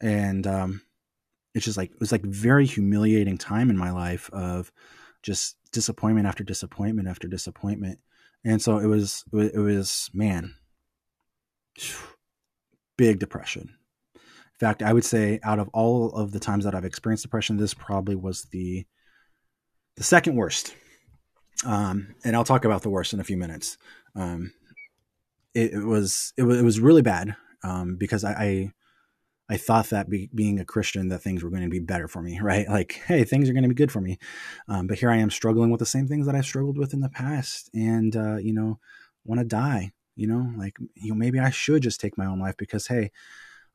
And um it's just like it was like very humiliating time in my life of just disappointment after disappointment after disappointment. And so it was it was man big depression. In fact i would say out of all of the times that i've experienced depression this probably was the the second worst. Um, and i'll talk about the worst in a few minutes. Um, it, it, was it was it was really bad um, because I, I I thought that be, being a Christian, that things were going to be better for me, right? Like, hey, things are going to be good for me. Um, but here I am struggling with the same things that I've struggled with in the past, and uh, you know, want to die. You know, like you know, maybe I should just take my own life because hey,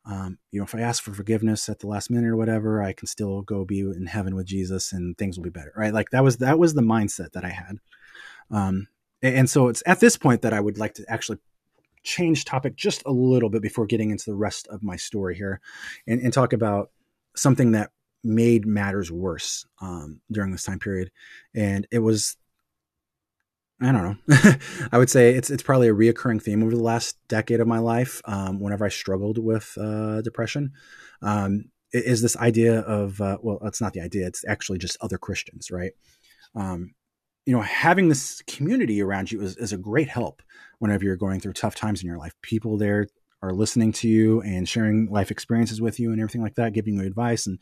um, you know, if I ask for forgiveness at the last minute or whatever, I can still go be in heaven with Jesus, and things will be better, right? Like that was that was the mindset that I had. Um, and so it's at this point that I would like to actually change topic just a little bit before getting into the rest of my story here and, and talk about something that made matters worse um, during this time period. And it was I don't know. I would say it's it's probably a reoccurring theme over the last decade of my life. Um, whenever I struggled with uh, depression, um, is this idea of uh, well, it's not the idea; it's actually just other Christians, right? Um, you know, having this community around you is, is a great help whenever you're going through tough times in your life. People there are listening to you and sharing life experiences with you and everything like that, giving you advice and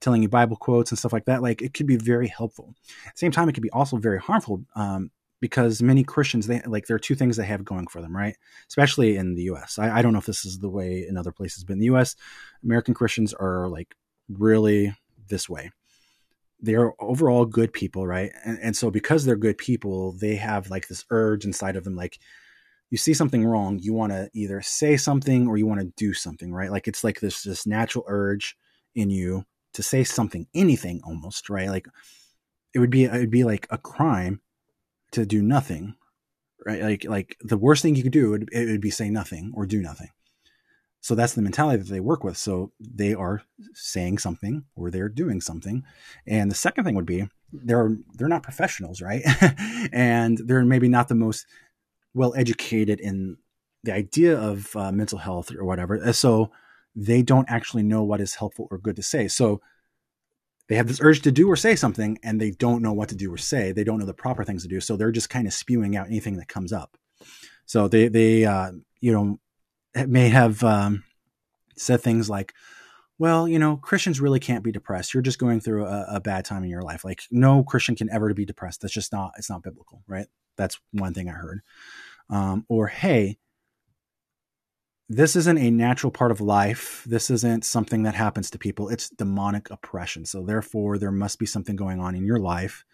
telling you Bible quotes and stuff like that. Like it could be very helpful. At the same time, it could be also very harmful um, because many Christians, they like there are two things they have going for them, right? Especially in the U.S. I, I don't know if this is the way in other places, but in the U.S., American Christians are like really this way. They are overall good people, right? And, and so because they're good people, they have like this urge inside of them, like you see something wrong, you want to either say something or you want to do something, right? Like it's like this this natural urge in you to say something, anything almost, right? Like it would be it would be like a crime to do nothing, right? Like like the worst thing you could do would it would be say nothing or do nothing. So that's the mentality that they work with. So they are saying something or they're doing something. And the second thing would be they're they're not professionals, right? and they're maybe not the most well educated in the idea of uh, mental health or whatever. So they don't actually know what is helpful or good to say. So they have this urge to do or say something and they don't know what to do or say. They don't know the proper things to do. So they're just kind of spewing out anything that comes up. So they, they, uh, you know, may have um, said things like, well, you know, Christians really can't be depressed. You're just going through a, a, bad time in your life. Like, no Christian can ever be depressed. That's just not, it's not biblical, right? That's one thing I heard um, or hey, this isn't a natural part of life. This isn't something that happens to people. It's demonic oppression. So therefore, there must be something going on in your life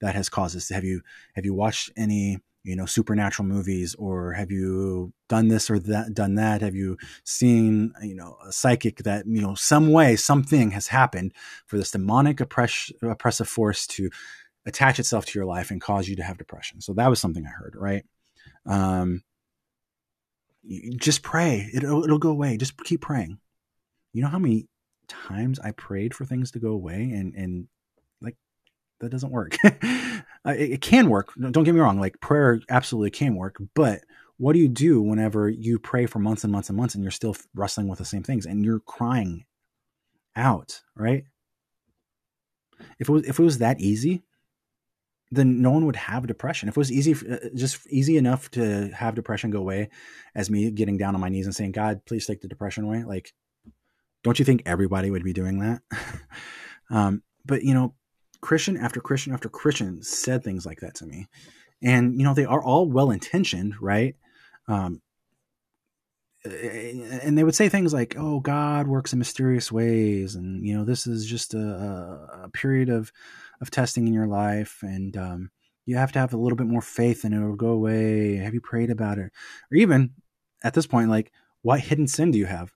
that has caused this. Have you have you watched any you know supernatural movies, or have you done this or that done that? Have you seen you know a psychic that you know some way something has happened for this demonic oppress, oppressive force to attach itself to your life and cause you to have depression? So that was something I heard, right? Um, just pray. It'll, it'll go away. Just keep praying. You know how many times I prayed for things to go away and, and that doesn't work. it, it can work. Don't get me wrong. Like prayer absolutely can work, but what do you do whenever you pray for months and months and months and you're still wrestling with the same things and you're crying out, right? If it was if it was that easy, then no one would have depression. If it was easy, uh, just easy enough to have depression go away, as me getting down on my knees and saying, "God, please take the depression away," like, don't you think everybody would be doing that? um, but you know, Christian after Christian after Christian said things like that to me, and you know, they are all well intentioned, right? Um, and they would say things like, "Oh, God works in mysterious ways," and you know, this is just a, a period of of testing in your life, and um, you have to have a little bit more faith, and it'll go away. Have you prayed about it? Or even at this point, like, what hidden sin do you have?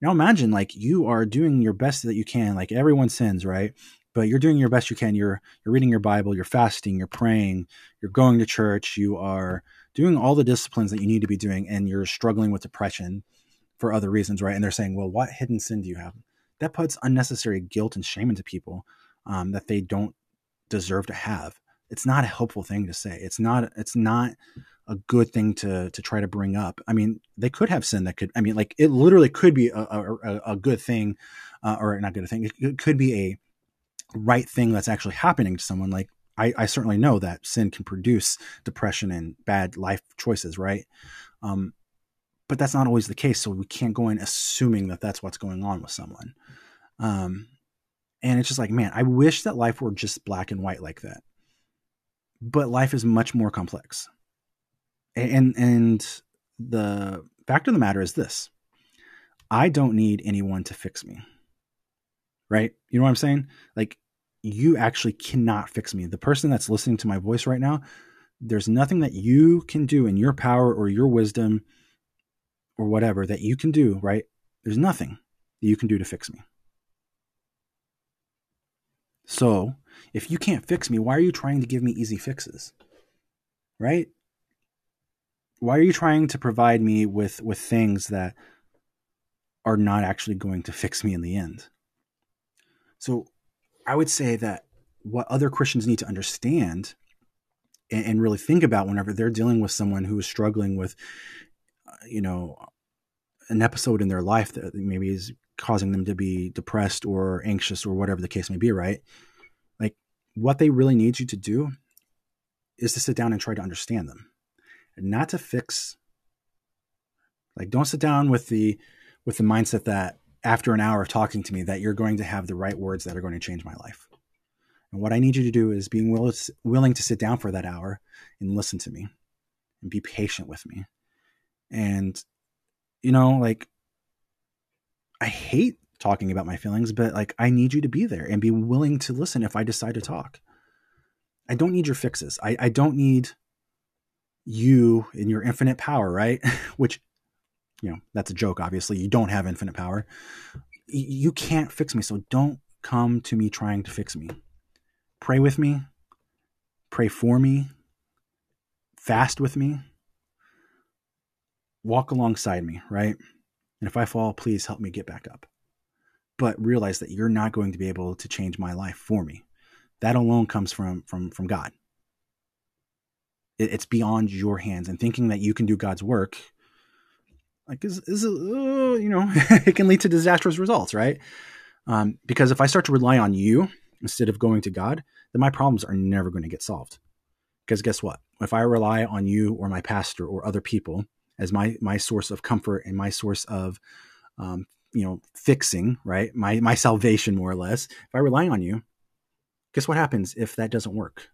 Now imagine like you are doing your best that you can. Like everyone sins, right? But you're doing your best you can. You're you're reading your Bible, you're fasting, you're praying, you're going to church, you are doing all the disciplines that you need to be doing, and you're struggling with depression for other reasons, right? And they're saying, well, what hidden sin do you have? That puts unnecessary guilt and shame into people um, that they don't deserve to have. It's not a helpful thing to say. It's not. It's not a good thing to to try to bring up. I mean, they could have sin that could. I mean, like it literally could be a a, a good thing, uh, or not good thing. It, it, could be a right thing that's actually happening to someone. Like I, I certainly know that sin can produce depression and bad life choices, right? Um, but that's not always the case. So we can't go in assuming that that's what's going on with someone. Um, and it's just like, man, I wish that life were just black and white like that. But life is much more complex. And and the fact of the matter is this. I don't need anyone to fix me. Right? You know what I'm saying? Like you actually cannot fix me. The person that's listening to my voice right now, there's nothing that you can do in your power or your wisdom or whatever that you can do, right? There's nothing that you can do to fix me. So, if you can't fix me, why are you trying to give me easy fixes? Right? Why are you trying to provide me with with things that are not actually going to fix me in the end? So, I would say that what other Christians need to understand and, and really think about whenever they're dealing with someone who is struggling with, uh, you know, an episode in their life that maybe is causing them to be depressed or anxious or whatever the case may be, right? Like what they really need you to do is to sit down and try to understand them, not to fix. Like don't sit down with the with the mindset that after an hour of talking to me that you're going to have the right words that are going to change my life. And what I need you to do is being willing to sit down for that hour and listen to me and be patient with me. And, you know, like, I hate talking about my feelings, but like, I need you to be there and be willing to listen if I decide to talk. I don't need your fixes. I, I don't need you in your infinite power, right? Which you know, that's a joke, obviously. You don't have infinite power. You can't fix me. So don't come to me trying to fix me. Pray with me. Pray for me. Fast with me. Walk alongside me, right? And if I fall, please help me get back up. But realize that you're not going to be able to change my life for me. That alone comes from from from God. it's beyond your hands. And thinking that you can do God's work like is is uh, you know it can lead to disastrous results right? Um, because if i start to rely on you instead of going to god then my problems are never going to get solved. Because guess what? If i rely on you or my pastor or other people as my my source of comfort and my source of um, you know fixing right? My my salvation more or less. If i rely on you guess what happens if that doesn't work?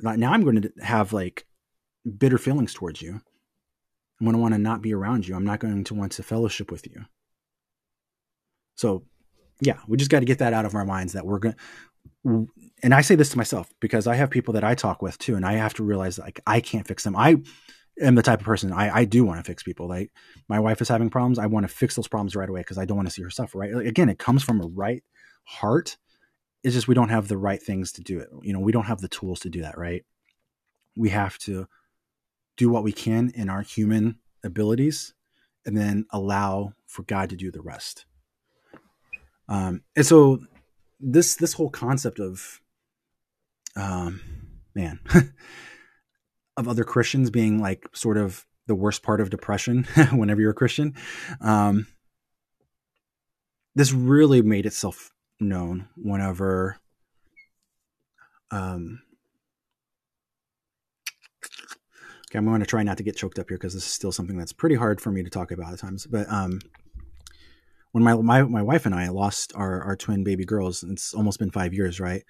Now i'm going to have like bitter feelings towards you I'm going to want to not be around you. I'm not going to want to fellowship with you. So, yeah, we just got to get that out of our minds that we're going and I say this to myself because I have people that I talk with too, and I have to realize like I can't fix them. I am the type of person I, I do want to fix people. Like my wife is having problems, I want to fix those problems right away because I don't want to see her suffer. Right? Like, again, it comes from a right heart. It's just we don't have the right things to do it. You know, we don't have the tools to do that. Right? We have to do what we can in our human abilities and then allow for God to do the rest. Um, and so this this whole concept of um, man of other Christians being like sort of the worst part of depression whenever you're a Christian, um, this really made itself known whenever um, Okay, I'm going to try not to get choked up here because this is still something that's pretty hard for me to talk about at times. But um, when my, my my wife and I lost our our twin baby girls, it's almost been five years, right?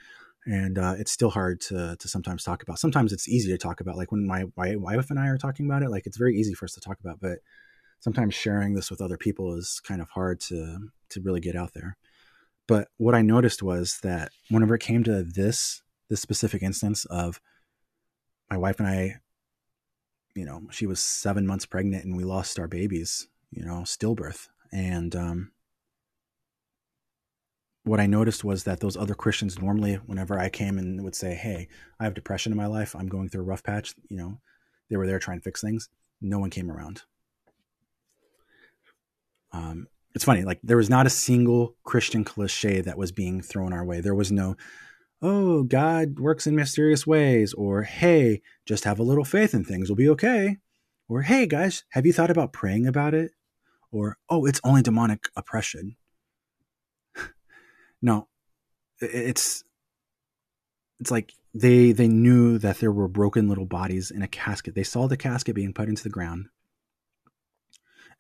And uh, it's still hard to to sometimes talk about. Sometimes it's easy to talk about, like when my, my wife and I are talking about it, like it's very easy for us to talk about. But sometimes sharing this with other people is kind of hard to to really get out there. But what I noticed was that whenever it came to this this specific instance of my wife and I you know, she was seven months pregnant and we lost our babies, you know, stillbirth. And um, what I noticed was that those other Christians normally, whenever I came and would say, Hey, I have depression in my life, I'm going through a rough patch, you know, they were there trying to fix things. No one came around. Um, it's funny, like there was not a single Christian cliche that was being thrown our way. There was no, oh, God works in mysterious ways, or hey, just have a little faith and things will be okay, or hey, guys, have you thought about praying about it? Or oh, it's only demonic oppression. no, it's it's like they they knew that there were broken little bodies in a casket. They saw the casket being put into the ground,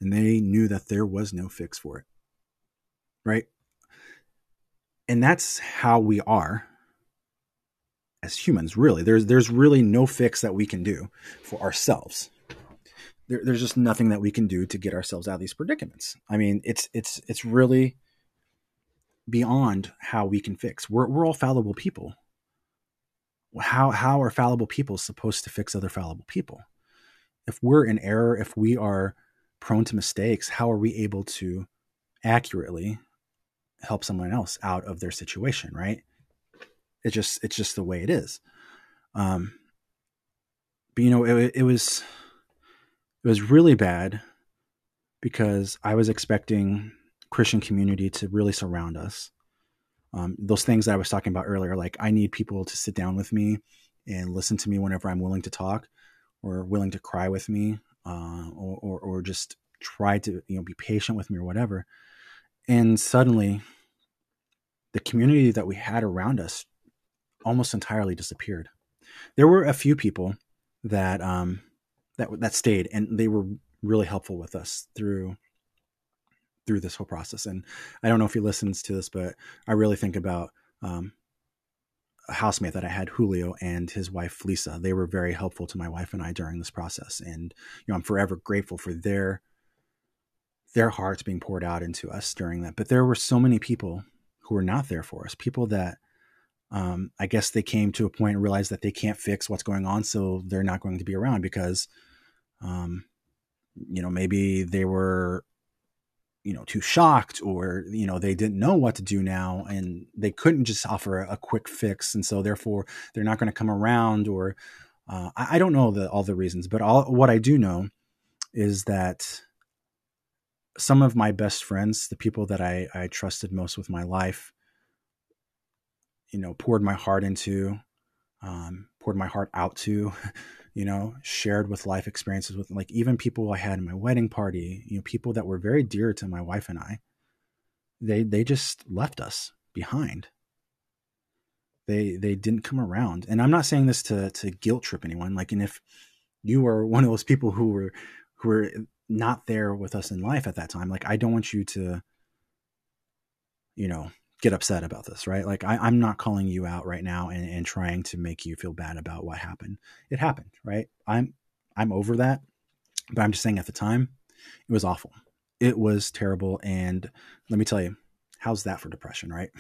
and they knew that there was no fix for it. Right? And that's how we are as humans really. There's there's really no fix that we can do for ourselves. There, there's just nothing that we can do to get ourselves out of these predicaments. I mean it's it's it's really beyond how we can fix. We're, we're all fallible people. How how are fallible people supposed to fix other fallible people? If we're in error if we are prone to mistakes how are we able to accurately help someone else out of their situation right it's just it's just the way it is. Um, but you know, it, it was it was really bad because I was expecting Christian community to really surround us. Um, those things that I was talking about earlier, like I need people to sit down with me and listen to me whenever I'm willing to talk or willing to cry with me uh, or, or, or just try to you know be patient with me or whatever and suddenly the community that we had around us almost entirely disappeared there were a few people that um that that stayed and they were really helpful with us through through this whole process and i don't know if he listens to this but i really think about um a housemate that I had, Julio, and his wife Lisa. They were very helpful to my wife and I during this process, and you know I'm forever grateful for their their hearts being poured out into us during that. But there were so many people who were not there for us, people that um, I guess they came to a point and realized that they can't fix what's going on, so they're not going to be around because, um, you know, maybe they were you know too shocked or you know they didn't know what to do now and they couldn't just offer a, a quick fix. And so therefore they're not going to come around or uh, I, I, don't know the, all the reasons but all what i do know is that some of my best friends the people that i, I trusted most with my life you know poured my heart into um, poured my heart out to you know, shared with life experiences with like even people I had in my wedding party, you know, people that were very dear to my wife and I. They they just left us behind. They they didn't come around. And I'm not saying this to to guilt trip anyone. Like and if you are one of those people who were who were not there with us in life at that time, like I don't want you to you know, get upset about this, right? Like I, am not calling you out right now and, and trying to make you feel bad about what happened. It happened, right? I'm I'm over that. But I'm just saying at the time, it was awful. It was terrible. And let me tell you, how's that for depression, right?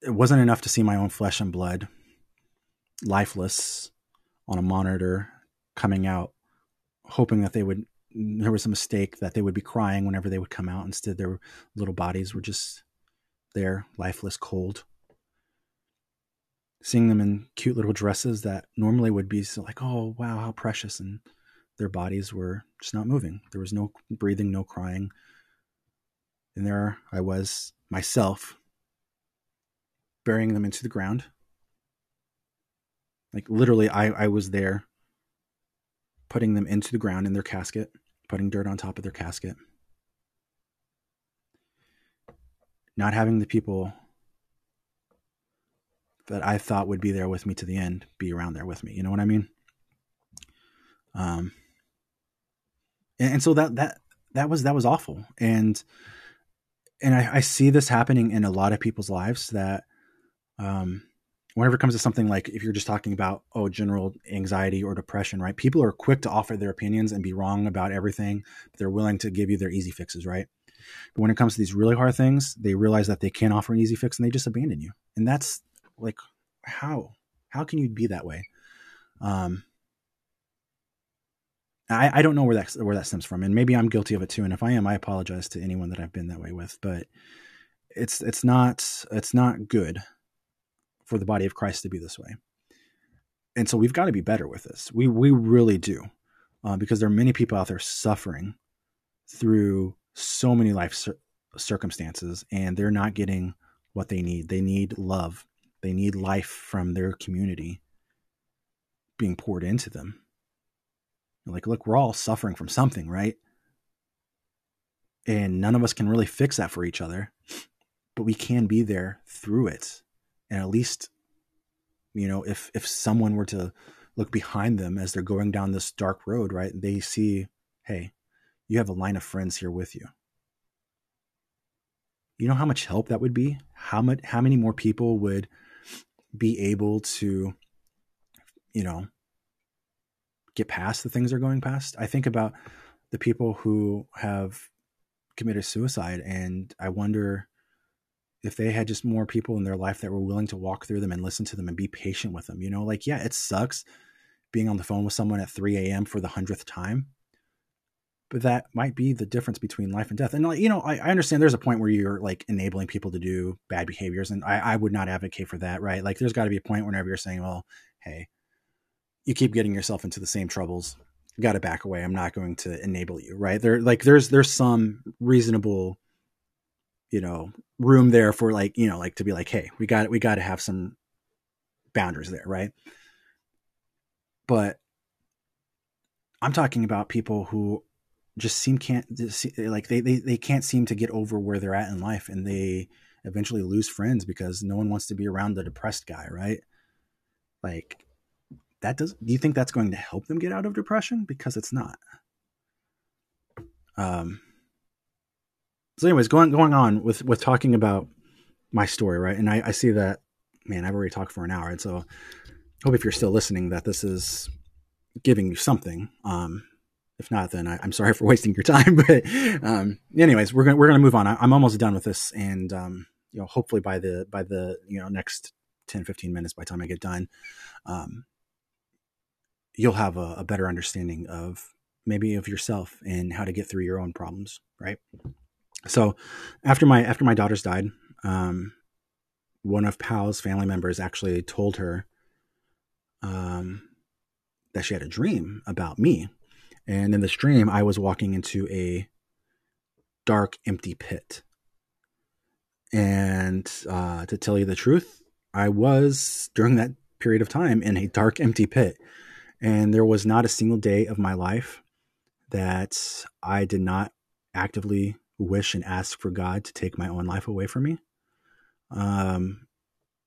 It wasn't enough to see my own flesh and blood lifeless on a monitor coming out, hoping that they would there was a mistake that they would be crying whenever they would come out. Instead, their little bodies were just there, lifeless, cold. Seeing them in cute little dresses that normally would be so like, oh, wow, how precious. And their bodies were just not moving. There was no breathing, no crying. And there I was myself burying them into the ground. Like literally, I, I was there putting them into the ground in their casket, putting dirt on top of their casket. Not having the people that I thought would be there with me to the end be around there with me. You know what I mean? Um, and, and so that that that was that was awful, and and I, I see this happening in a lot of people's lives that um, whenever it comes to something like if you're just talking about oh general anxiety or depression right people are quick to offer their opinions and be wrong about everything they're willing to give you their easy fixes right but when it comes to these really hard things they realize that they can't offer an easy fix and they just abandon you and that's like how how can you be that way um I, I don't know where that where that stems from, and maybe I'm guilty of it too. And if I am, I apologize to anyone that I've been that way with. But it's it's not it's not good for the body of Christ to be this way. And so we've got to be better with this. We we really do, uh, because there are many people out there suffering through so many life cir- circumstances, and they're not getting what they need. They need love. They need life from their community being poured into them. Like, look, we're all suffering from something, right? And none of us can really fix that for each other, but we can be there through it and at least you know if if someone were to look behind them as they're going down this dark road right they see hey you have a line of friends here with you. You know how much help that would be? How much how many more people would be able to you know get past the things they're going past? I think about the people who have committed suicide and i wonder if they had just more people in their life that were willing to walk through them and listen to them and be patient with them, you know, like, yeah, it sucks being on the phone with someone at 3 a.m. for the hundredth time, but that might be the difference between life and death. And, like, you know, I, I understand there's a point where you're like enabling people to do bad behaviors, and I, I would not advocate for that, right? Like, there's got to be a point whenever you're saying, well, hey, you keep getting yourself into the same troubles. got to back away. I'm not going to enable you, right? There, like, there's there's some reasonable you know room there for like you know like to be like hey we got we got to have some boundaries there, right? But I'm talking about people who just seem can't like they, they they can't seem to get over where they're at in life and they eventually lose friends because no one wants to be around the depressed guy, right? Like that does do you think that's going to help them get out of depression because it's not. Um so anyways, going going on with with talking about my story, right? And I, I see that man, I've already talked for an hour, and so hope if you're still listening that this is giving you something. Um, if not, then I, am sorry for wasting your time. But um, anyways, we're gonna we're gonna move on. I, am almost done with this, and um, you know, hopefully by the by the you know next 10, 15 minutes, by the time I get done, um, you'll have a, a better understanding of maybe of yourself and how to get through your own problems, right? So after my after my daughters died, um, one of Pal's family members actually told her um, that she had a dream about me. And in this dream, I was walking into a dark, empty pit. And uh, to tell you the truth, I was during that period of time in a dark, empty pit. And there was not a single day of my life that I did not actively wish and ask for God to take my own life away from me. Um,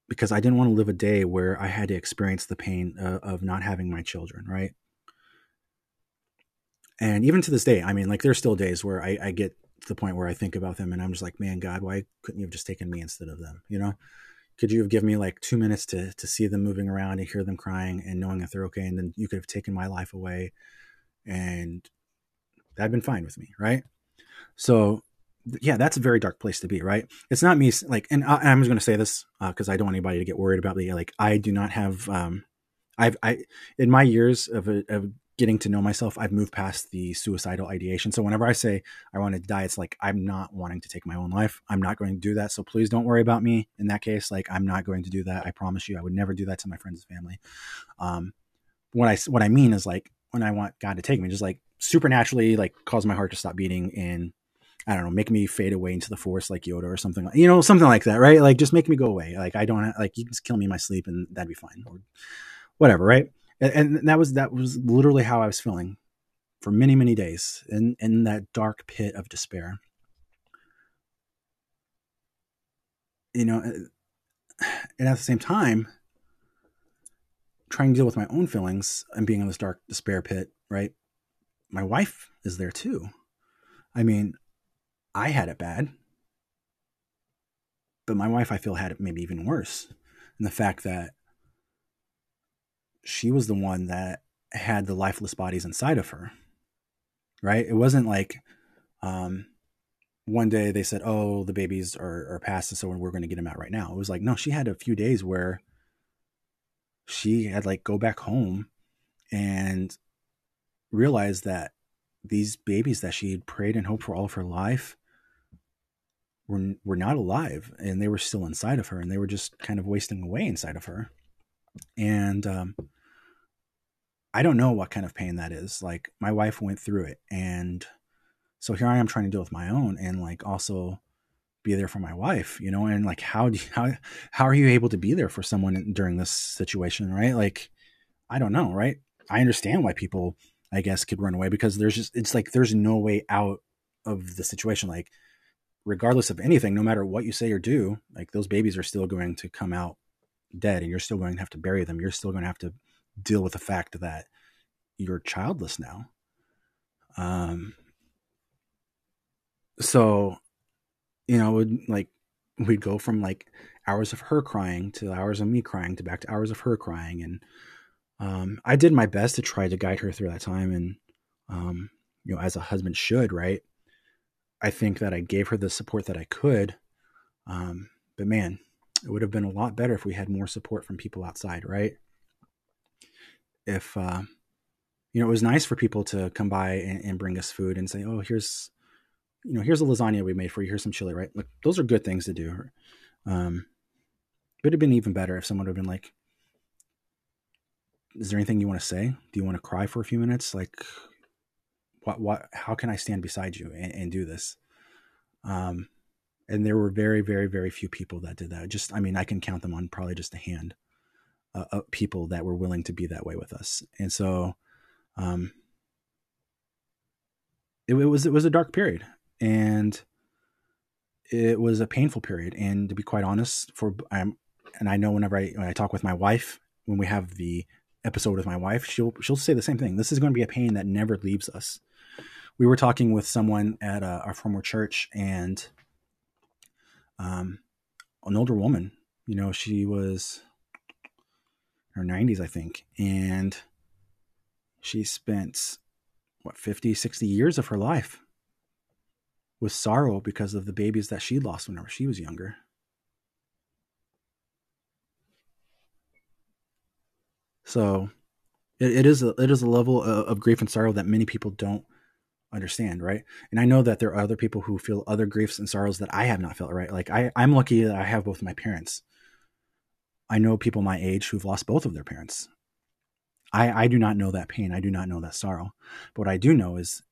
because I didn't want to live a day where I had to experience the pain of not having my children, right? And even to this day, I mean, like there's still days where I, I get to the point where I think about them and I'm just like, man, God, why couldn't you have just taken me instead of them? You know, could you have given me like two minutes to to see them moving around and hear them crying and knowing that they're okay, and then you could have taken my life away, and that'd been fine with me, right? So yeah, that's a very dark place to be, right? It's not me like, and, I, am just going to say this because uh, I don't want anybody to get worried about me. Like, I do not have, um, I've, I, in my years of, of getting to know myself, I've moved past the suicidal ideation. So whenever I say I want to die, it's like I'm not wanting to take my own life. I'm not going to do that. So please don't worry about me in that case. Like, I'm not going to do that. I promise you, I would never do that to my friends and family. Um, what I what I mean is like when I want God to take me, just like supernaturally, like cause my heart to stop beating and I don't know, make me fade away into the forest like Yoda or something, you know, something like that, right? Like just make me go away. Like I don't like you can just kill me in my sleep and that'd be fine or whatever, right? And, and that was that was literally how I was feeling for many many days in in that dark pit of despair. You know, and at the same time, trying to deal with my own feelings and being in this dark despair pit, right? My wife is there too. I mean, I had it bad. But my wife, I feel, had it maybe even worse. And the fact that she was the one that had the lifeless bodies inside of her. Right? It wasn't like um, one day they said, Oh, the babies are, are past, and so we're going to get them out right now. It was like, no, she had a few days where she had like go back home and realize that these babies that she had prayed and hoped for all of her life were were not alive and they were still inside of her and they were just kind of wasting away inside of her. And um, i don't know what kind of pain that is. Like my wife went through it and so here i am trying to deal with my own and like also be there for my wife you know? And like how do you, how how are you able to be there for someone during this situation right? Like i don't know right? I understand why people i guess could run away because there's just it's like there's no way out of the situation like regardless of anything, no matter what you say or do, like those babies are still going to come out dead and you're still going to have to bury them. You're still going to have to deal with the fact that you're childless now. Um, so, you know, would like we'd go from like hours of her crying to hours of me crying to back to hours of her crying. And, um, I did my best to try to guide her through that time. And, um, you know, as a husband should, right. I think that I gave her the support that I could. Um, but man, it would have been a lot better if we had more support from people outside, right? If, uh, you know, it was nice for people to come by and, and, bring us food and say, oh, here's, you know, here's a lasagna we made for you. Here's some chili, right? Like, those are good things to do. Um, it would have been even better if someone would have been like, is there anything you want to say? Do you want to cry for a few minutes? Like, what what how can I stand beside you and, and do this? Um, and there were very very very few people that did that. Just I mean I can count them on probably just a hand. uh, uh, people that were willing to be that way with us. And so, um, it, it was it was a dark period, and it was a painful period. And to be quite honest, for I'm and I know whenever I when I talk with my wife, when we have the episode with my wife, she'll she'll say the same thing. This is going to be a pain that never leaves us. We were talking with someone at uh, our former church, and um, an older woman. You know, she was her 90s, I think, and she spent what 50, 60 years of her life with sorrow because of the babies that she lost whenever she was younger. So it, it is a, it is a level of, of grief and sorrow that many people don't understand, right? And I know that there are other people who feel other griefs and sorrows that I have not felt, right? Like I, I'm lucky that I have both my parents. I know people my age who've lost both of their parents. I, I do not know that pain. I do not know that sorrow. But what I do know is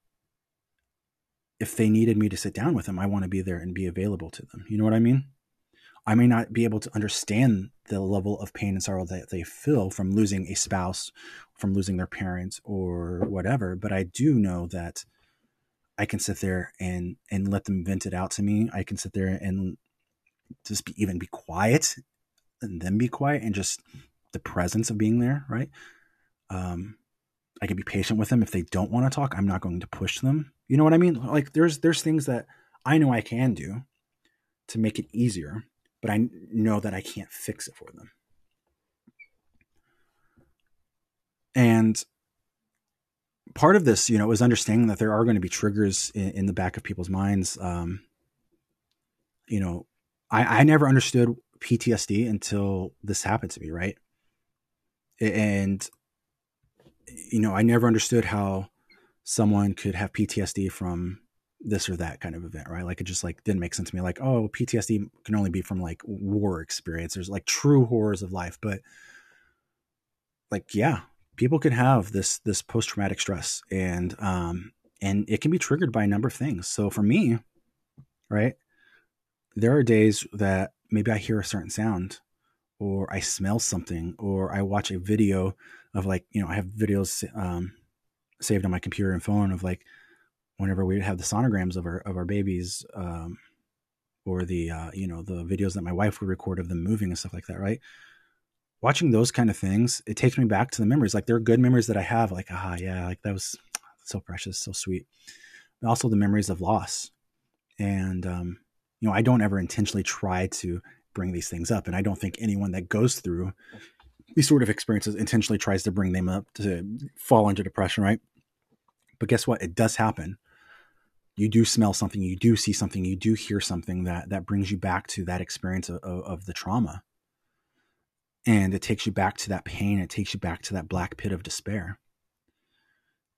if they needed me to sit down with them, I want to be there and be available to them. You know what I mean? I may not be able to understand the level of pain and sorrow that they feel from losing a spouse, from losing their parents or whatever, but I do know that I can sit there and and let them vent it out to me. I can sit there and just be even be quiet and then be quiet and just the presence of being there, right? Um, I can be patient with them if they don't want to talk. I'm not going to push them. You know what I mean? Like there's there's things that I know I can do to make it easier, but I know that I can't fix it for them. And part of this, you know, is understanding that there are going to be triggers in, in the back of people's minds. Um, you know, I, I never understood PTSD until this happened to me, right? And, you know, I never understood how someone could have PTSD from this or that kind of event, right? Like it just like didn't make sense to me. Like, oh, PTSD can only be from like war experience. There's like true horrors of life, but like, yeah, people can have this this post traumatic stress, and um, and it can be triggered by a number of things. So for me, right, there are days that maybe I hear a certain sound, or I smell something, or I watch a video of like you know I have videos um, saved on my computer and phone of like whenever we have the sonograms of our of our babies um, or the uh, you know the videos that my wife would record of them moving and stuff like that right watching those kind of things, it takes me back to the memories. Like there are good memories that I have, like, ah, yeah, like that was so precious, so sweet. Also the memories of loss. And, um, you know, I don't ever intentionally try to bring these things up. And I don't think anyone that goes through these sort of experiences intentionally tries to bring them up to fall into depression, right? But guess what? It does happen. You do smell something, you do see something, you do hear something that that brings you back to that experience of, of, the trauma. And it takes you back to that pain it takes you back to that black pit of despair.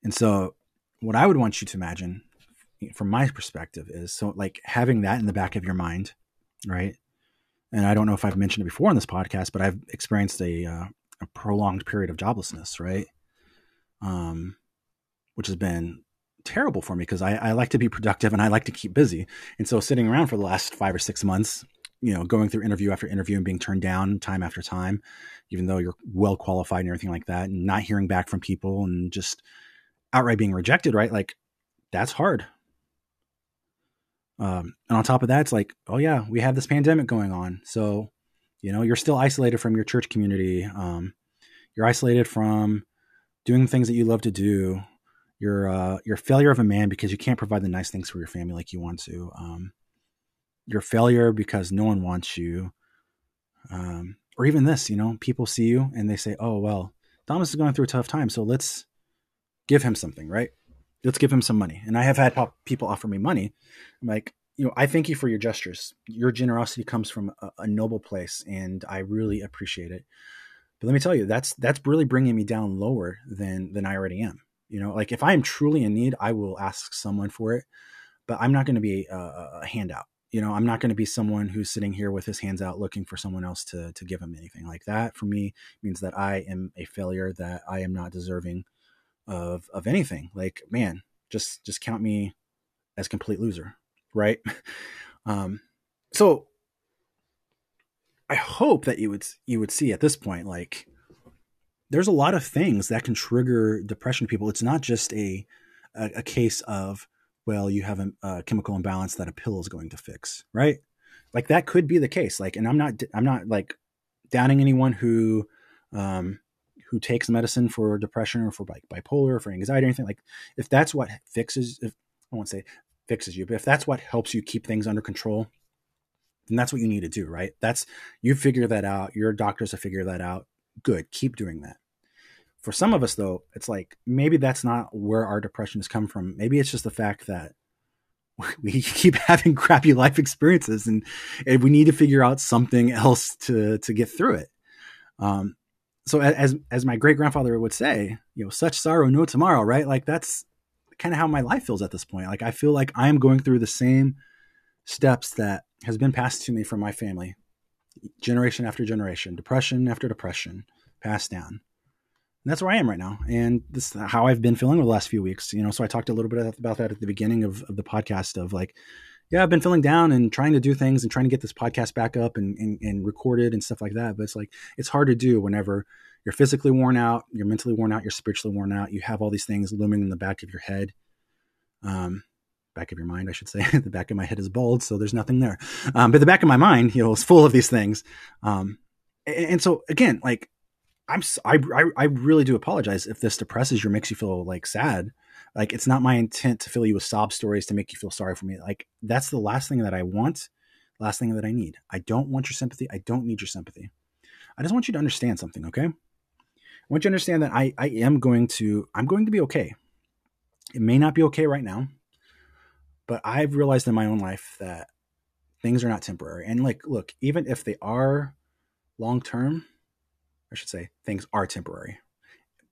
And so what i would want you to imagine from my perspective is so like having that in the back of your mind right? And i don't know if i've mentioned it before on this podcast but i've experienced a, uh, a prolonged period of joblessness right? Um which has been terrible for me because I, I like to be productive and i like to keep busy and so sitting around for the last five or six months you know, going through interview after interview and being turned down time after time, even though you're well qualified and everything like that, and not hearing back from people and just outright being rejected, right? Like that's hard. Um, and on top of that, it's like, oh yeah, we have this pandemic going on, so you know, you're still isolated from your church community. Um, you're isolated from doing things that you love to do. You're uh, you're a failure of a man because you can't provide the nice things for your family like you want to. Um, your failure because no one wants you. Um, or even this, you know, people see you and they say, oh, well, Thomas is going through a tough time. So let's give him something, right? Let's give him some money. And I have had people offer me money. I'm like, you know, I thank you for your gestures. Your generosity comes from a, a noble place and I really appreciate it. But let me tell you, that's, that's really bringing me down lower than, than I already am. You know, like if I am truly in need, I will ask someone for it, but I'm not going to be a, a handout you know, I'm not going to be someone who's sitting here with his hands out looking for someone else to to give him anything like that. For me, means that I am a failure, that I am not deserving of of anything. Like, man, just just count me as complete loser, right? um, so I hope that you would you would see at this point, like, there's a lot of things that can trigger depression people. It's not just a a, a case of well, you have a, a, chemical imbalance that a pill is going to fix, right? Like that could be the case. Like, and I'm not I'm not like downing anyone who um, who takes medicine for depression or for like bipolar or for anxiety or anything. Like, if that's what fixes, if I won't say fixes you, but if that's what helps you keep things under control, then that's what you need to do, right? That's you figure that out. Your doctors have figured that out. Good, keep doing that. For some of us, though, it's like maybe that's not where our depression has come from. Maybe it's just the fact that we keep having crappy life experiences, and, and we need to figure out something else to to get through it. Um, so as as my great grandfather would say, you know, such sorrow no tomorrow, right? Like that's kind of how my life feels at this point. Like I feel like I am going through the same steps that has been passed to me from my family, generation after generation, depression after depression, passed down. And that's where I am right now, and this is how I've been feeling over the last few weeks. You know, so I talked a little bit about that at the beginning of, of the podcast of like, yeah, I've been feeling down and trying to do things and trying to get this podcast back up and, and, and recorded and stuff like that. But it's like it's hard to do whenever you're physically worn out, you're mentally worn out, you're spiritually worn out. You have all these things looming in the back of your head. Um, back of your mind, I should say. the back of my head is bald, so there's nothing there. Um, but the back of my mind, you know, is full of these things. Um, and, and, so again, like I'm, I, I really do apologize if this depresses you or makes you feel like sad. Like it's not my intent to fill you with sob stories to make you feel sorry for me. Like that's the last thing that I want, last thing that I need. I don't want your sympathy. I don't need your sympathy. I just want you to understand something, okay? I want you to understand that I, I am going to, I'm going to be okay. It may not be okay right now but I've realized in my own life that things are not temporary. And like, look, even if they are long term, I should say things are temporary.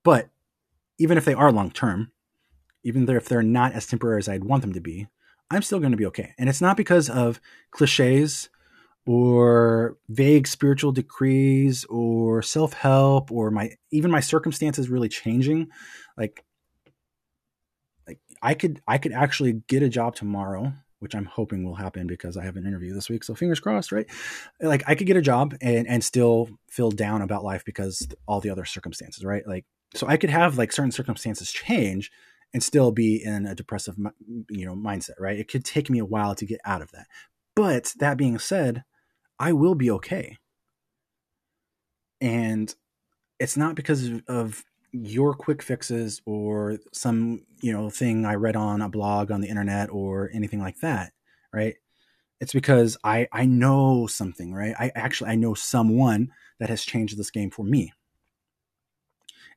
But even if they are long term, even if they're not as temporary as I'd want them to be, I'm still going to be okay. And it's not because of cliches or vague spiritual decrees or self-help or my even my circumstances really changing. Like I could I could actually get a job tomorrow, which I'm hoping will happen because I have an interview this week. So fingers crossed, right? Like I could get a job and and still feel down about life because all the other circumstances, right? Like so I could have like certain circumstances change and still be in a depressive you know mindset, right? It could take me a while to get out of that. But that being said, I will be okay. And it's not because of your quick fixes or some you know thing i read on a blog on the internet or anything like that right? It's because i i know something right? I actually i know someone that has changed this game for me.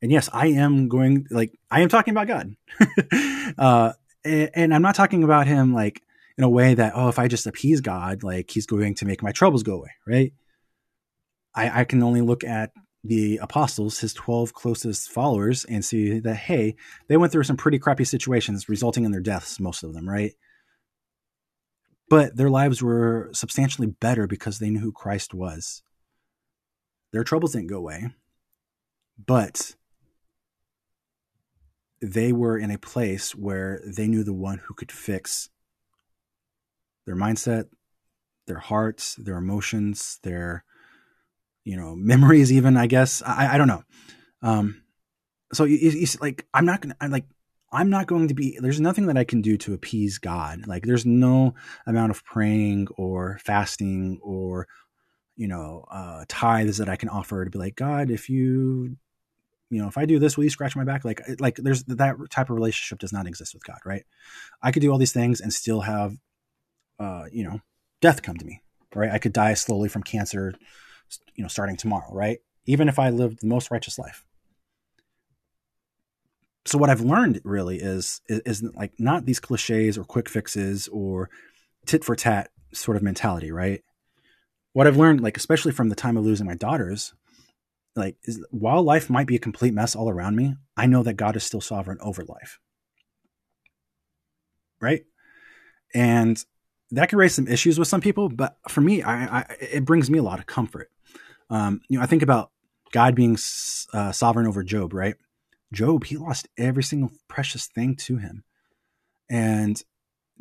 And yes i am going like i am talking about god. Uh and, and i'm not talking about him like in a way that oh if i just appease god like he's going to make my troubles go away right? I, I can only look at the apostles, his 12 closest followers, and see that, hey, they went through some pretty crappy situations, resulting in their deaths, most of them, right? But their lives were substantially better because they knew who Christ was. Their troubles didn't go away, but they were in a place where they knew the one who could fix their mindset, their hearts, their emotions, their you know memories even i guess. I, I don't know. Um so you, like i'm not gonna i'm like i'm not going to be there's nothing that i can do to appease god. Like there's no amount of praying or fasting or you know uh tithes that i can offer to be like god if you you know if i do this will you scratch my back? Like like there's that type of relationship does not exist with god right? I could do all these things and still have uh you know death come to me right? I could die slowly from cancer you know, starting tomorrow, right? Even if I lived the most righteous life. So what I've learned really is, is, is like not these cliches or quick fixes or tit for tat sort of mentality, right? What I've learned, like especially from the time of losing my daughters, like is while life might be a complete mess all around me, I know that God is still sovereign over life. Right? And that can raise some issues with some people, but for me, I, I, it brings me a lot of comfort. Um, you know, I think about God being uh, sovereign over Job, right? Job, he lost every single precious thing to him. And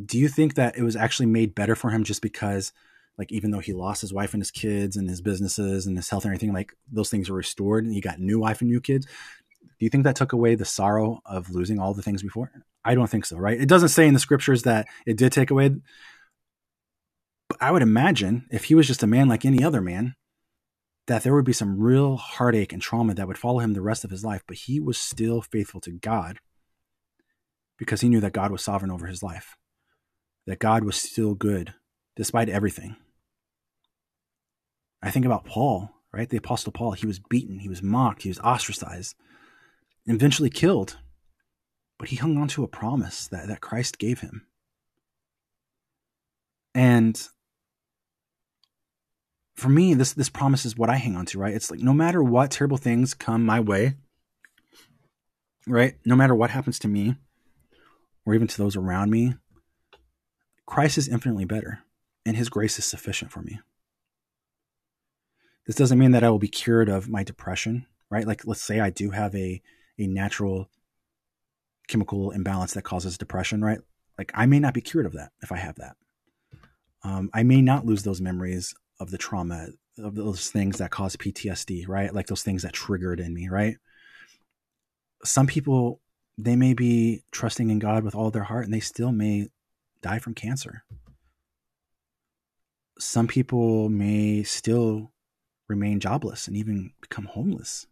do you think that it was actually made better for him just because like even though he lost his wife and his kids and his businesses and his health and everything, like those things were restored and he got new wife and new kids. Do you think that took away the sorrow of losing all the things before? I don't think so, right? It doesn't say in the scriptures that it did take away. But I would imagine if he was just a man like any other man, that there would be some real heartache and trauma that would follow him the rest of his life. But he was still faithful to God because he knew that God was sovereign over his life, that God was still good despite everything. I think about Paul, right? The Apostle Paul. He was beaten, he was mocked, he was ostracized, and eventually killed. But he hung on to a promise that, that Christ gave him. And for me, this this promise is what I hang on to, right? It's like no matter what terrible things come my way, right? No matter what happens to me, or even to those around me, Christ is infinitely better, and his grace is sufficient for me. This doesn't mean that I will be cured of my depression, right? Like, let's say I do have a, a natural chemical imbalance that causes depression, right? Like, I may not be cured of that if I have that. Um, I may not lose those memories of the trauma, of those things that cause PTSD, right? Like those things that triggered in me, right? Some people, they may be trusting in God with all their heart and they still may die from cancer. Some people may still remain jobless and even become homeless.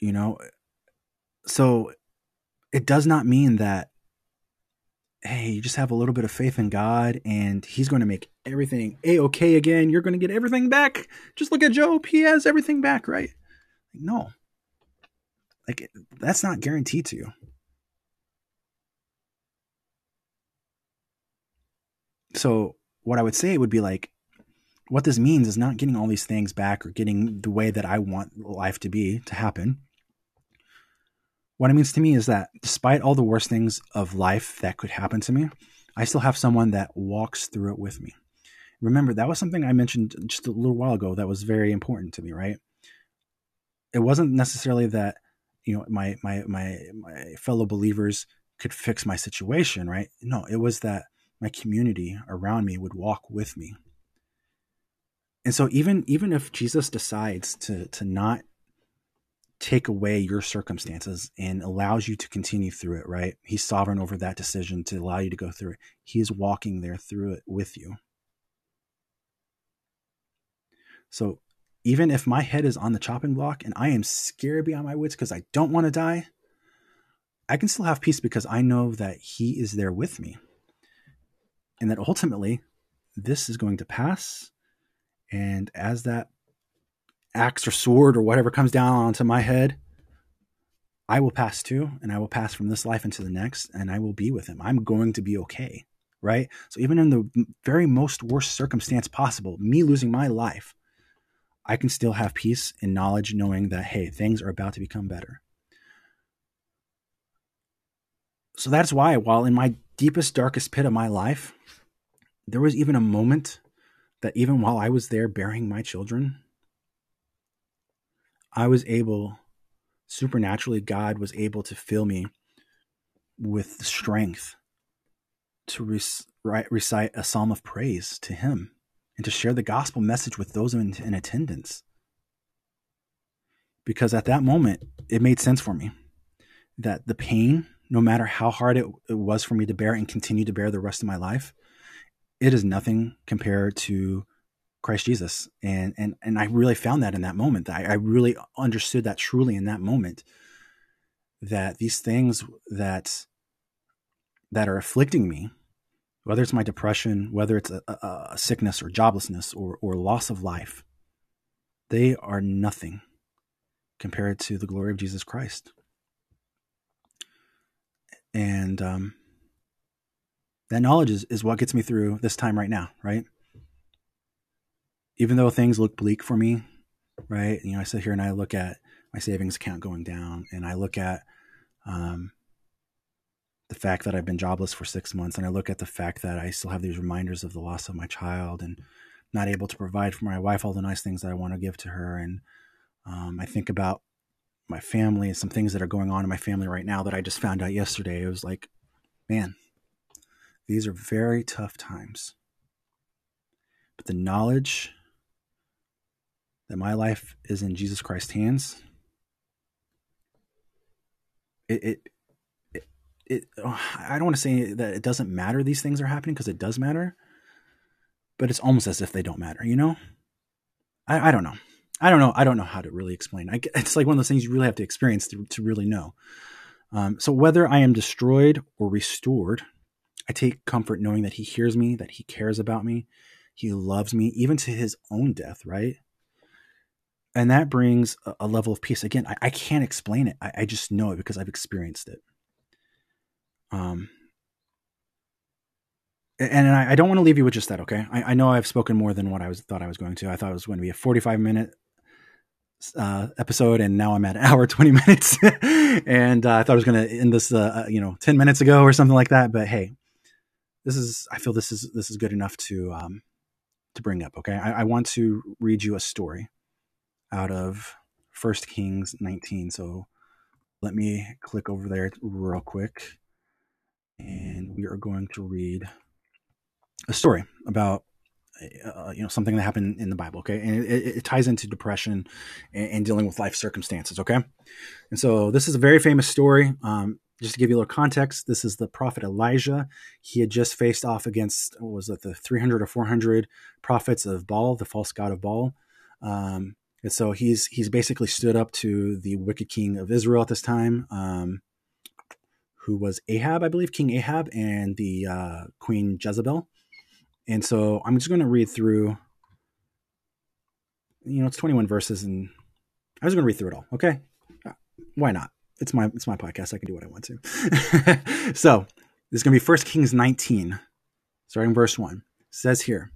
You know, so it does not mean that, hey, you just have a little bit of faith in God and He's going to make everything a okay again. You're going to get everything back. Just look at Job. He has everything back, right? No. Like, that's not guaranteed to you. So, what I would say would be like, what this means is not getting all these things back or getting the way that I want life to be to happen. What it means to me is that despite all the worst things of life that could happen to me, I still have someone that walks through it with me. Remember, that was something I mentioned just a little while ago that was very important to me, right? It wasn't necessarily that, you know, my my my my fellow believers could fix my situation, right? No, it was that my community around me would walk with me and so even even if Jesus decides to to not take away your circumstances and allows you to continue through it, right? He's sovereign over that decision to allow you to go through it. He's walking there through it with you. So even if my head is on the chopping block and I am scared beyond my wits because I don't want to die, I can still have peace because I know that He is there with me. And that ultimately, this is going to pass and as that axe or sword or whatever comes down onto my head, I will pass too, and I will pass from this life into the next, and I will be with him. I'm going to be okay, right? So, even in the very most worst circumstance possible, me losing my life, I can still have peace and knowledge knowing that, hey, things are about to become better. So, that's why, while in my deepest, darkest pit of my life, there was even a moment that even while I was there burying my children, I was able, supernaturally, God was able to fill me with the strength to recite a psalm of praise to Him and to share the gospel message with those in, in attendance. Because at that moment, it made sense for me that the pain, no matter how hard it, it was for me to bear and continue to bear the rest of my life, it is nothing compared to Christ Jesus. And and and I really found that in that moment. I, I really understood that truly in that moment. That these things that that are afflicting me, whether it's my depression, whether it's a, a, a sickness or joblessness or or loss of life, they are nothing compared to the glory of Jesus Christ. And um, that knowledge is, is what gets me through this time right now, right? Even though things look bleak for me, right? You know, I sit here and I look at my savings account going down and I look at um, the fact that I've been jobless for six months and I look at the fact that I still have these reminders of the loss of my child and not able to provide for my wife all the nice things that I want to give to her. And um, I think about my family and some things that are going on in my family right now that I just found out yesterday. It was like, man, These are very tough times. But the knowledge that my life is in Jesus Christ's hands, it, it, it, it oh, I don't want to say that it doesn't matter these things are happening because it does matter, but it's almost as if they don't matter, you know? I, I don't know. I don't know. I don't know how to really explain. I, it's like one of those things you really have to experience to, to really know. Um, so whether I am destroyed or restored, I take comfort knowing that He hears me, that He cares about me, He loves me, even to His own death, right? And that brings a, a level of peace. Again, I, I can't explain it. I, I, just know it because I've experienced it. Um, and I, I don't want to leave you with just that. Okay, I, I, know I've spoken more than what I was thought I was going to. I thought it was going to be a forty-five minute uh, episode, and now I'm at an hour twenty minutes, and uh, I thought I was going to end this, uh, uh, you know, ten minutes ago or something like that. But hey, this is I feel this is this is good enough to um, to bring up. Okay, I, I want to read you a story out of First Kings 19. So let me click over there real quick, and we are going to read a story about uh, you know something that happened in the Bible. Okay, and it, it ties into depression and, and, dealing with life circumstances. Okay, and so this is a very famous story. Um, just to give you a little context, this is the prophet Elijah. He had just faced off against what was it, the 300 or 400 prophets of Baal, the false god of Baal. Um, and so he's he's basically stood up to the wicked king of Israel at this time, um, who was Ahab, I believe, King Ahab, and the uh, Queen Jezebel. And so I'm just going to read through, you know, it's 21 verses, and I was going to read through it all. Okay, uh, why not? It's my it's my podcast. I can do what I want to. so this is going to be First Kings 19, starting verse one. It says here.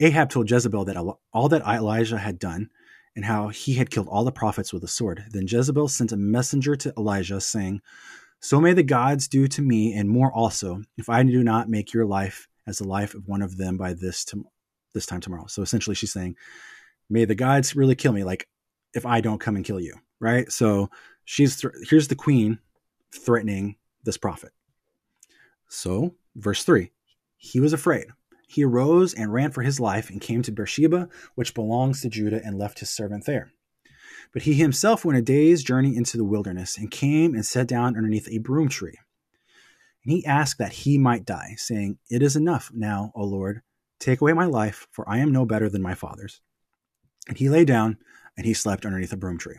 Ahab told Jezebel that all that Elijah had done and how he had killed all the prophets with a sword. Then Jezebel sent a messenger to Elijah, saying, so may the gods do to me and more also, if I do not make your life as the life of one of them by this to, this time tomorrow. So essentially, she's saying, may the gods really kill me, like if I don't come and kill you, right? So she's th- here's the queen threatening this prophet. So verse three, he was afraid. He arose and ran for his life and came to Beersheba, which belongs to Judah, and left his servant there. But he himself went a day's journey into the wilderness and came and sat down underneath a broom tree. And he asked that he might die, saying, It is enough now, O Lord, take away my life, for I am no better than my fathers. And he lay down and he slept underneath a broom tree.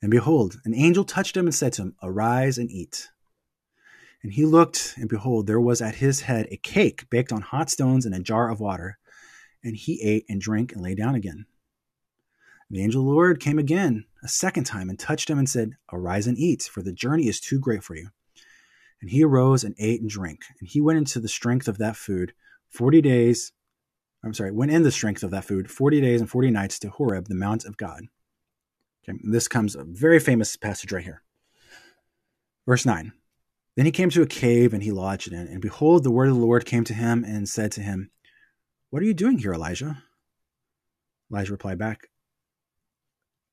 And behold, an angel touched him and said to him, Arise and eat. And he looked, and behold, there was at his head a cake baked on hot stones and a jar of water. And he ate and drank and lay down again. The angel of the Lord came again a second time and touched him and said, Arise and eat, for the journey is too great for you. And he arose and ate and drank. And he went into the strength of that food 40 days. I'm sorry, went in the strength of that food 40 days and 40 nights to Horeb, the mount of God. Okay, this comes a very famous passage right here. Verse 9. Then he came to a cave and he lodged in it. And behold, the word of the Lord came to him and said to him, What are you doing here, Elijah? Elijah replied back,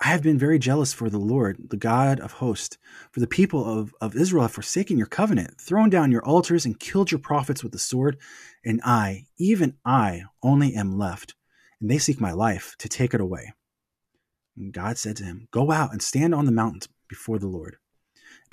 I have been very jealous for the Lord, the God of hosts, for the people of, of Israel have forsaken your covenant, thrown down your altars, and killed your prophets with the sword. And I, even I, only am left, and they seek my life to take it away. And God said to him, Go out and stand on the mountain before the Lord.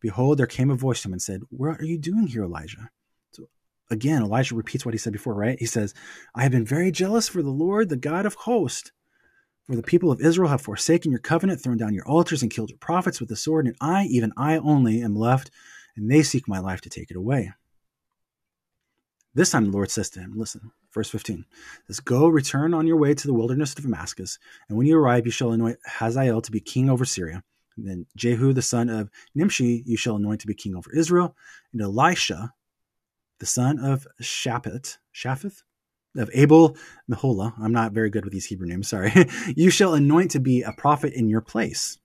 Behold, there came a voice to him and said, What are you doing here, Elijah? So again, Elijah repeats what he said before, right? He says, I have been very jealous for the Lord, the God of hosts for the people of Israel have forsaken your covenant, thrown down your altars, and killed your prophets with the sword, and I, even I only, am left, and they seek my life to take it away. This time the Lord says to him, Listen, verse 15 says, Go, return on your way to the wilderness of Damascus, and when you arrive, you shall anoint Hazael to be king over Syria. And then Jehu, the son of Nimshi, you shall anoint to be king over Israel, and Elisha, the son of Shaphat, Shaphat, of Abel Meholah. I'm not very good with these Hebrew names, sorry. you shall anoint to be a prophet in your place.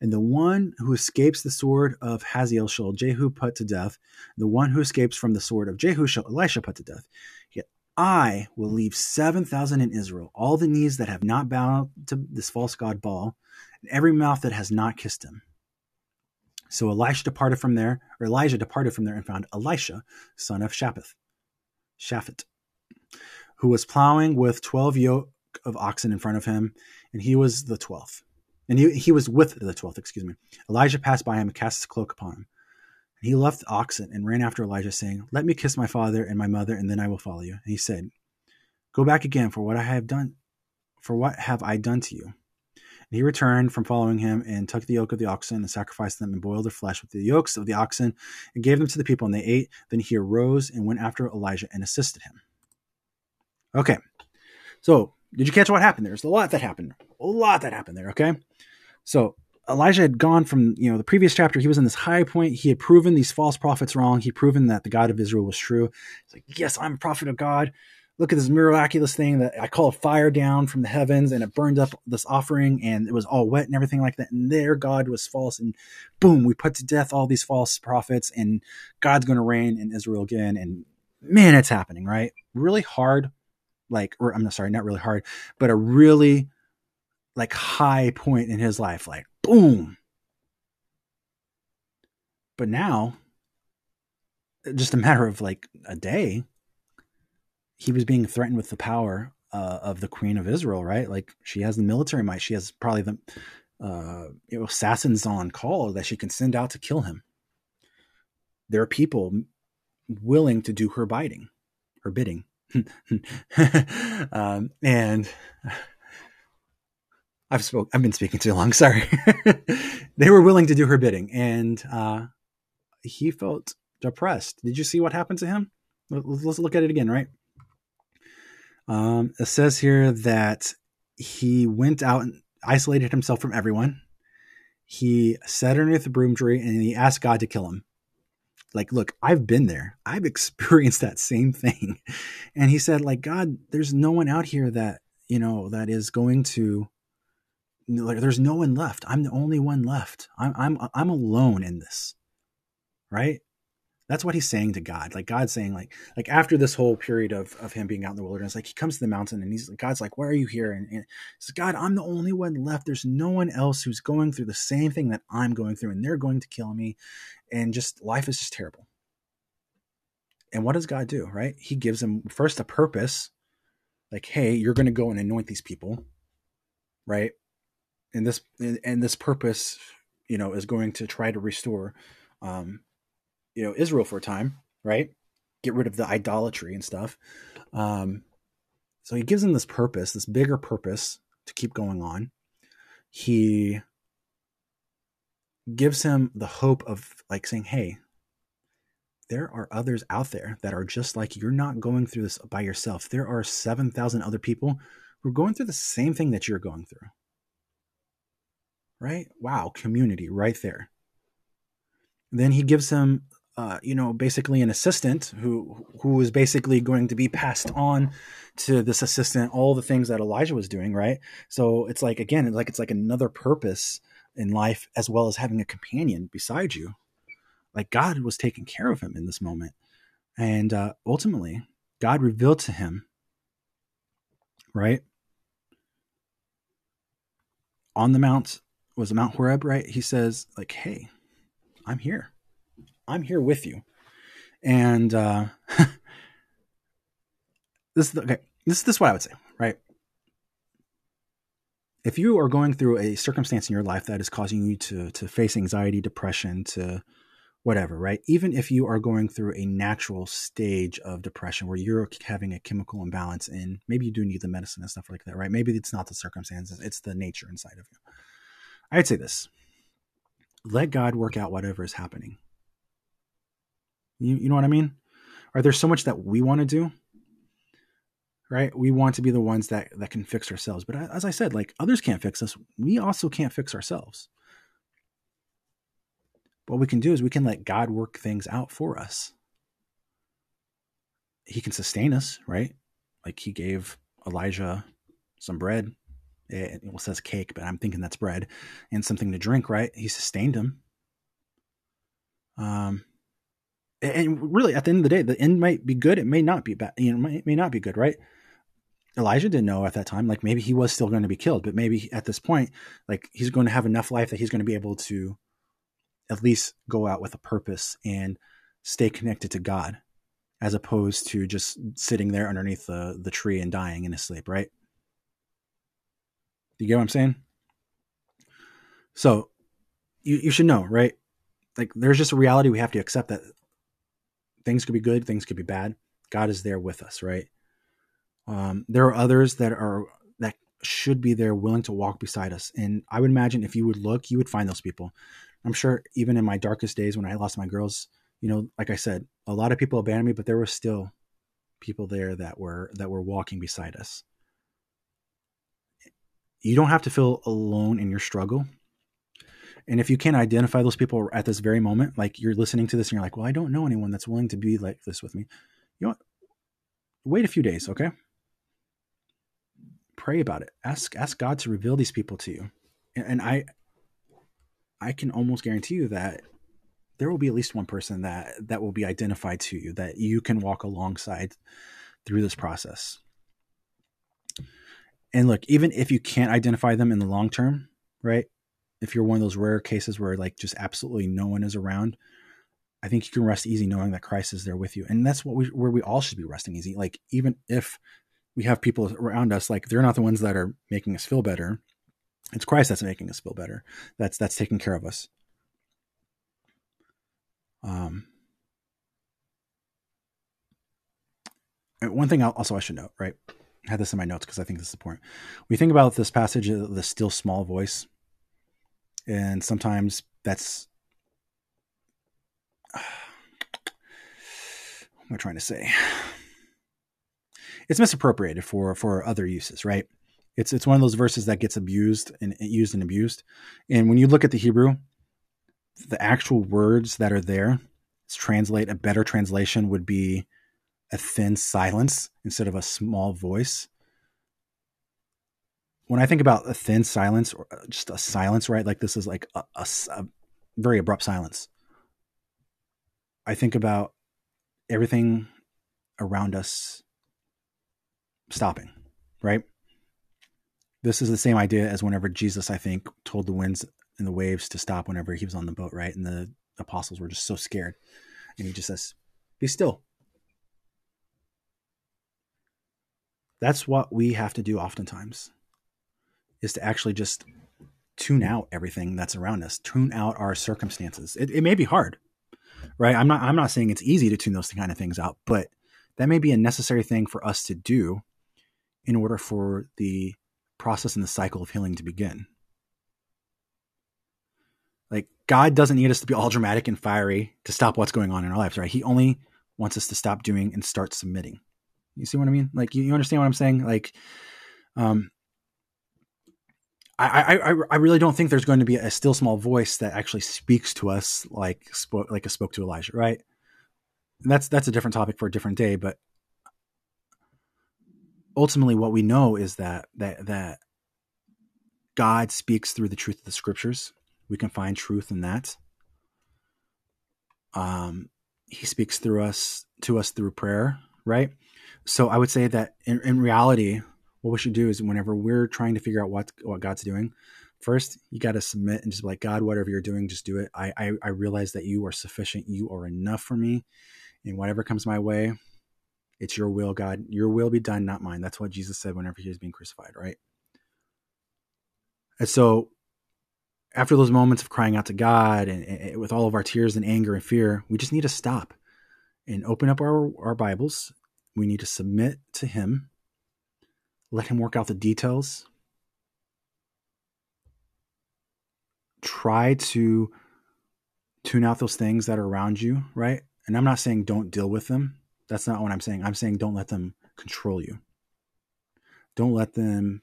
And the one who escapes the sword of Haziel shall Jehu put to death. The one who escapes from the sword of Jehu shall Elisha put to death. Yet I will leave 7,000 in Israel, all the knees that have not bowed to this false god Baal, and every mouth that has not kissed him. So Elisha departed from there, or Elijah departed from there and found Elisha, son of Shaphat, Shaphat, who was plowing with 12 yoke of oxen in front of him, and he was the 12th. And he, he was with the 12th, excuse me. Elijah passed by him and cast his cloak upon him. And he left the oxen and ran after Elijah, saying, Let me kiss my father and my mother, and then I will follow you. And he said, Go back again for what I have done, for what have I done to you? And he returned from following him and took the yoke of the oxen and sacrificed them and boiled their flesh with the yokes of the oxen and gave them to the people, and they ate. Then he arose and went after Elijah and assisted him. Okay. So, did you catch what happened there? There's a lot that happened. A lot that happened there, okay? So, Elijah had gone from, you know, the previous chapter, he was in this high point. He had proven these false prophets wrong. He proven that the God of Israel was true. It's like, yes, I'm a prophet of God look at this miraculous thing that I call fire down from the heavens and it burned up this offering and it was all wet and everything like that. And their God was false. And boom, we put to death all these false prophets and God's going to reign in Israel again. And man, it's happening, right? Really hard. Like, or I'm sorry, not really hard, but a really like high point in his life. Like, boom. But now, just a matter of like a day, he was being threatened with the power uh, of the Queen of Israel, right? Like she has the military might. She has probably the uh, you know, assassins on call that she can send out to kill him. There are people willing to do her biting, her bidding, um, and I've spoke. I've been speaking too long. Sorry. they were willing to do her bidding, and uh, he felt depressed. Did you see what happened to him? Let's look at it again, right? Um, it says here that he went out and isolated himself from everyone. He sat underneath the broom tree and he asked God to kill him. Like, look, I've been there. I've experienced that same thing. And he said, like, God, there's no one out here that, you know, that is going to like there's no one left. I'm the only one left. I'm I'm I'm alone in this. Right? That's what he's saying to God. Like God's saying, like, like after this whole period of, of him being out in the wilderness, like he comes to the mountain and he's God's like, Why are you here? And, and says, God, I'm the only one left. There's no one else who's going through the same thing that I'm going through, and they're going to kill me. And just life is just terrible. And what does God do? Right? He gives him first a purpose, like, hey, you're gonna go and anoint these people, right? And this and this purpose, you know, is going to try to restore um, you know Israel for a time, right? Get rid of the idolatry and stuff. Um, so he gives him this purpose, this bigger purpose to keep going on. He gives him the hope of like saying, "Hey, there are others out there that are just like you're not going through this by yourself. There are 7,000 other people who are going through the same thing that you're going through." Right? Wow, community right there. Then he gives him uh, you know, basically an assistant who who is basically going to be passed on to this assistant all the things that Elijah was doing, right? So it's like again, it's like it's like another purpose in life as well as having a companion beside you. Like God was taking care of him in this moment, and uh, ultimately, God revealed to him, right, on the mount was Mount Horeb, right? He says, like, "Hey, I'm here." I'm here with you. And uh, this is okay. This, this is what I would say, right? If you are going through a circumstance in your life that is causing you to to face anxiety, depression, to whatever, right? Even if you are going through a natural stage of depression where you're having a chemical imbalance and maybe you do need the medicine and stuff like that, right? Maybe it's not the circumstances, it's the nature inside of you. I'd say this let God work out whatever is happening. You, you know what I mean? Are there so much that we want to do? Right? We want to be the ones that that can fix ourselves. But as I said, like others can't fix us, we also can't fix ourselves. What we can do is we can let God work things out for us. he can sustain us, right? Like he gave Elijah some bread. It, it says cake, but I'm thinking that's bread and something to drink, right? He sustained him. Um, and really, at the end of the day, the end might be good. It may not be bad. You know, may, may not be good, right? Elijah didn't know at that time. Like maybe he was still going to be killed, but maybe at this point, like he's going to have enough life that he's going to be able to at least go out with a purpose and stay connected to God, as opposed to just sitting there underneath the the tree and dying in his sleep. Right? Do you get what I'm saying? So you you should know, right? Like there's just a reality we have to accept that things could be good, things could be bad. God is there with us, right? Um, there are others that are that should be there, willing to walk beside us. And I would imagine if you would look, you would find those people. I'm sure even in my darkest days when I lost my girls, you know, like I said, a lot of people abandoned me, but there were still people there that were that were walking beside us. You don't have to feel alone in your struggle. And if you can't identify those people at this very moment, like you're listening to this and you're like, well, I don't know anyone that's willing to be like this with me. You know what? Wait a few days, okay? Pray about it. Ask ask God to reveal these people to you. And I I can almost guarantee you that there will be at least one person that that will be identified to you that you can walk alongside through this process. And look, even if you can't identify them in the long term, right? If you're one of those rare cases where like just absolutely no one is around, I think you can rest easy knowing that Christ is there with you. And that's what we where we all should be resting easy. Like even if we have people around us, like they're not the ones that are making us feel better. It's Christ that's making us feel better. That's that's taking care of us. Um one thing also I should note, right? I had this in my notes because I think this is important. We think about this passage of the still small voice and sometimes that's what am I trying to say? It's misappropriated for for other uses, right? It's it's one of those verses that gets abused and used and abused. And when you look at the Hebrew, the actual words that are there, translate a better translation would be a thin silence instead of a small voice when I think about a thin silence or uh, just a silence, right? Like this is like a, a, a very abrupt silence. I think about everything around us stopping, right? This is the same idea as whenever Jesus, I think, told the winds and the waves to stop whenever he was on the boat, right? And the apostles were just so scared. And he just says, Be still. That's what we have to do oftentimes is to actually just tune out everything that's around us, tune out our circumstances. It, it may be hard, right? I'm not I'm not saying it's easy to tune those kind of things out, but that may be a necessary thing for us to do in order for the process and the cycle of healing to begin. Like God doesn't need us to be all dramatic and fiery to stop what's going on in our lives, right? He only wants us to stop doing and start submitting. You see what I mean? Like you, you understand what I'm saying? Like um I, I, I really don't think there's going to be a still small voice that actually speaks to us like spoke like it spoke to Elijah, right? And that's that's a different topic for a different day, but ultimately what we know is that that that God speaks through the truth of the scriptures. We can find truth in that. Um, he speaks through us to us through prayer, right? So I would say that in, in reality, what we should do is whenever we're trying to figure out what what God's doing, first you got to submit and just be like God, whatever you're doing, just do it. I, I I realize that you are sufficient. You are enough for me, and whatever comes my way, it's your will, God. Your will be done, not mine. That's what Jesus said whenever he was being crucified, right? And so after those moments of crying out to God and, and, with all of our tears and anger and fear, we just need to stop and open up our, our Bibles. We need to submit to Him let him work out the details. Try to tune out those things that are around you, right? And I'm not saying don't deal with them. That's not what I'm saying. I'm saying don't let them control you. Don't let them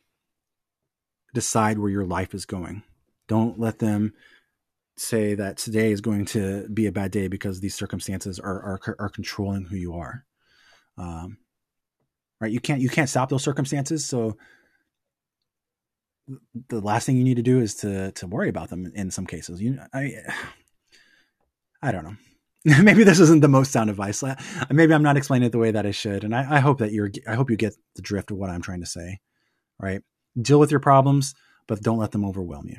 decide where your life is going. Don't let them say that today is going to be a bad day because these circumstances are are, are controlling who you are. Um, right? You can't you can't stop those circumstances. So the last thing you need to do is to to worry about them in some cases. You I I don't know. maybe this isn't the most sound advice. Maybe I'm not explaining it the way that I should, and I, I hope that you're. I hope you get the drift of what I'm trying to say. Right? Deal with your problems, but don't let them overwhelm you.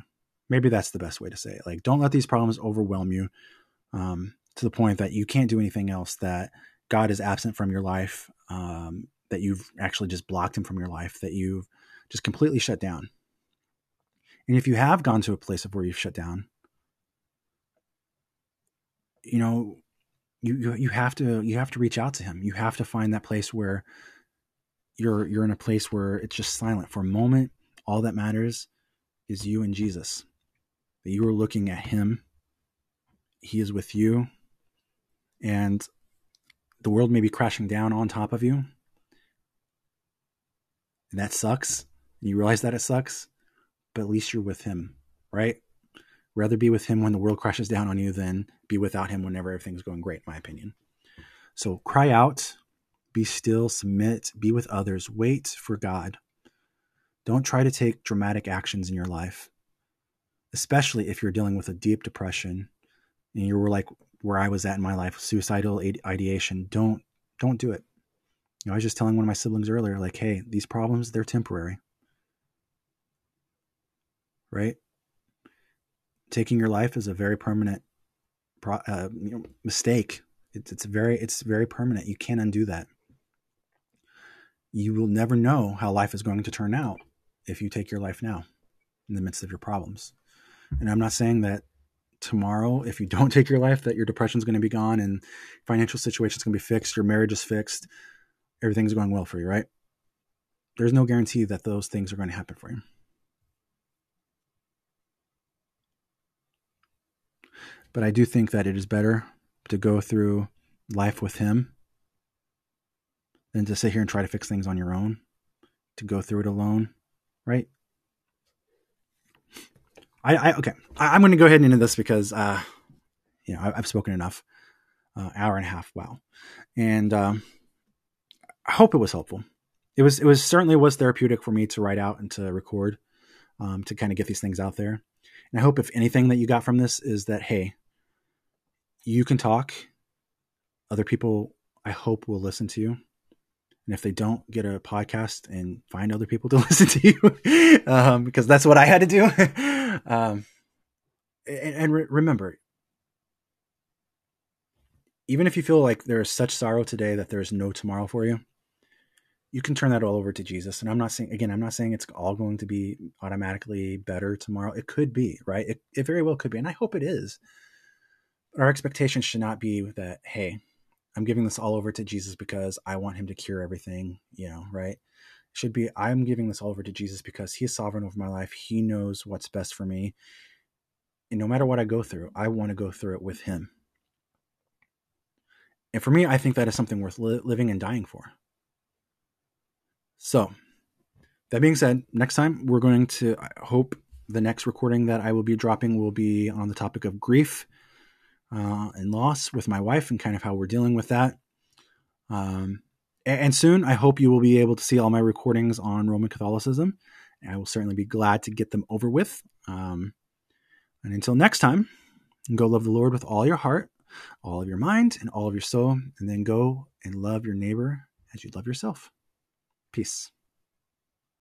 Maybe that's the best way to say it. Like, don't let these problems overwhelm you um, to the point that you can't do anything else. That God is absent from your life. Um, that you've actually just blocked him from your life. That you've just completely shut down. And if you have gone to a place of where you've shut down, you know, you, you you have to you have to reach out to him. You have to find that place where you're you're in a place where it's just silent for a moment. All that matters is you and Jesus. That you are looking at him. He is with you. And the world may be crashing down on top of you. And that sucks. And you realize that it sucks but at least you're with him, right? Rather be with him when the world crashes down on you than be without him whenever everything's going great, in my opinion. So cry out, be still, submit, be with others, wait for God. Don't try to take dramatic actions in your life, especially if you're dealing with a deep depression and you were like where I was at in my life, suicidal ideation. Don't don't do it. You know, I was just telling one of my siblings earlier, like, hey, these problems, they're temporary right? Taking your life is a very permanent uh, you know, mistake. It's, it's very it's very permanent. You can't undo that. You will never know how life is going to turn out if you take your life now in the midst of your problems. And I'm not saying that tomorrow, if you don't take your life, that your depression is going to be gone and financial situation is going to be fixed, your marriage is fixed, everything's going well for you, right? There's no guarantee that those things are going to happen for you. But I do think that it is better to go through life with Him than to sit here and try to fix things on your own, to go through it alone, right? I, I okay. I, am going to go ahead and end this because, uh, you know, I, have spoken enough. Uh, hour and a half. Wow. And um, I hope it was helpful. It was. It was certainly was therapeutic for me to write out and to record, um, to kind of get these things out there. And I hope if anything that you got from this is that hey, you can talk. Other people, I hope, will listen to you. And if they don't, get a podcast and find other people to listen to you, um, because that's what I had to do. um, and, and re- remember, even if you feel like there is such sorrow today that there is no tomorrow for you, you can turn that all over to Jesus. And I'm not saying, again, I'm not saying it's all going to be automatically better tomorrow. It could be, right? It, it very well could be. And I hope it is our expectation should not be that hey i'm giving this all over to jesus because i want him to cure everything you know right it should be i'm giving this all over to jesus because he is sovereign over my life he knows what's best for me and no matter what i go through i want to go through it with him and for me i think that is something worth li- living and dying for so that being said next time we're going to i hope the next recording that i will be dropping will be on the topic of grief uh, and loss with my wife and kind of how we're dealing with that. Um, and, soon, I hope you will be able to see all my recordings on Roman Catholicism. I will certainly be glad to get them over with. Um, and until next time, go love the Lord with all your heart, all of your mind, and all of your soul, and then go and love your neighbor as you love yourself. Peace.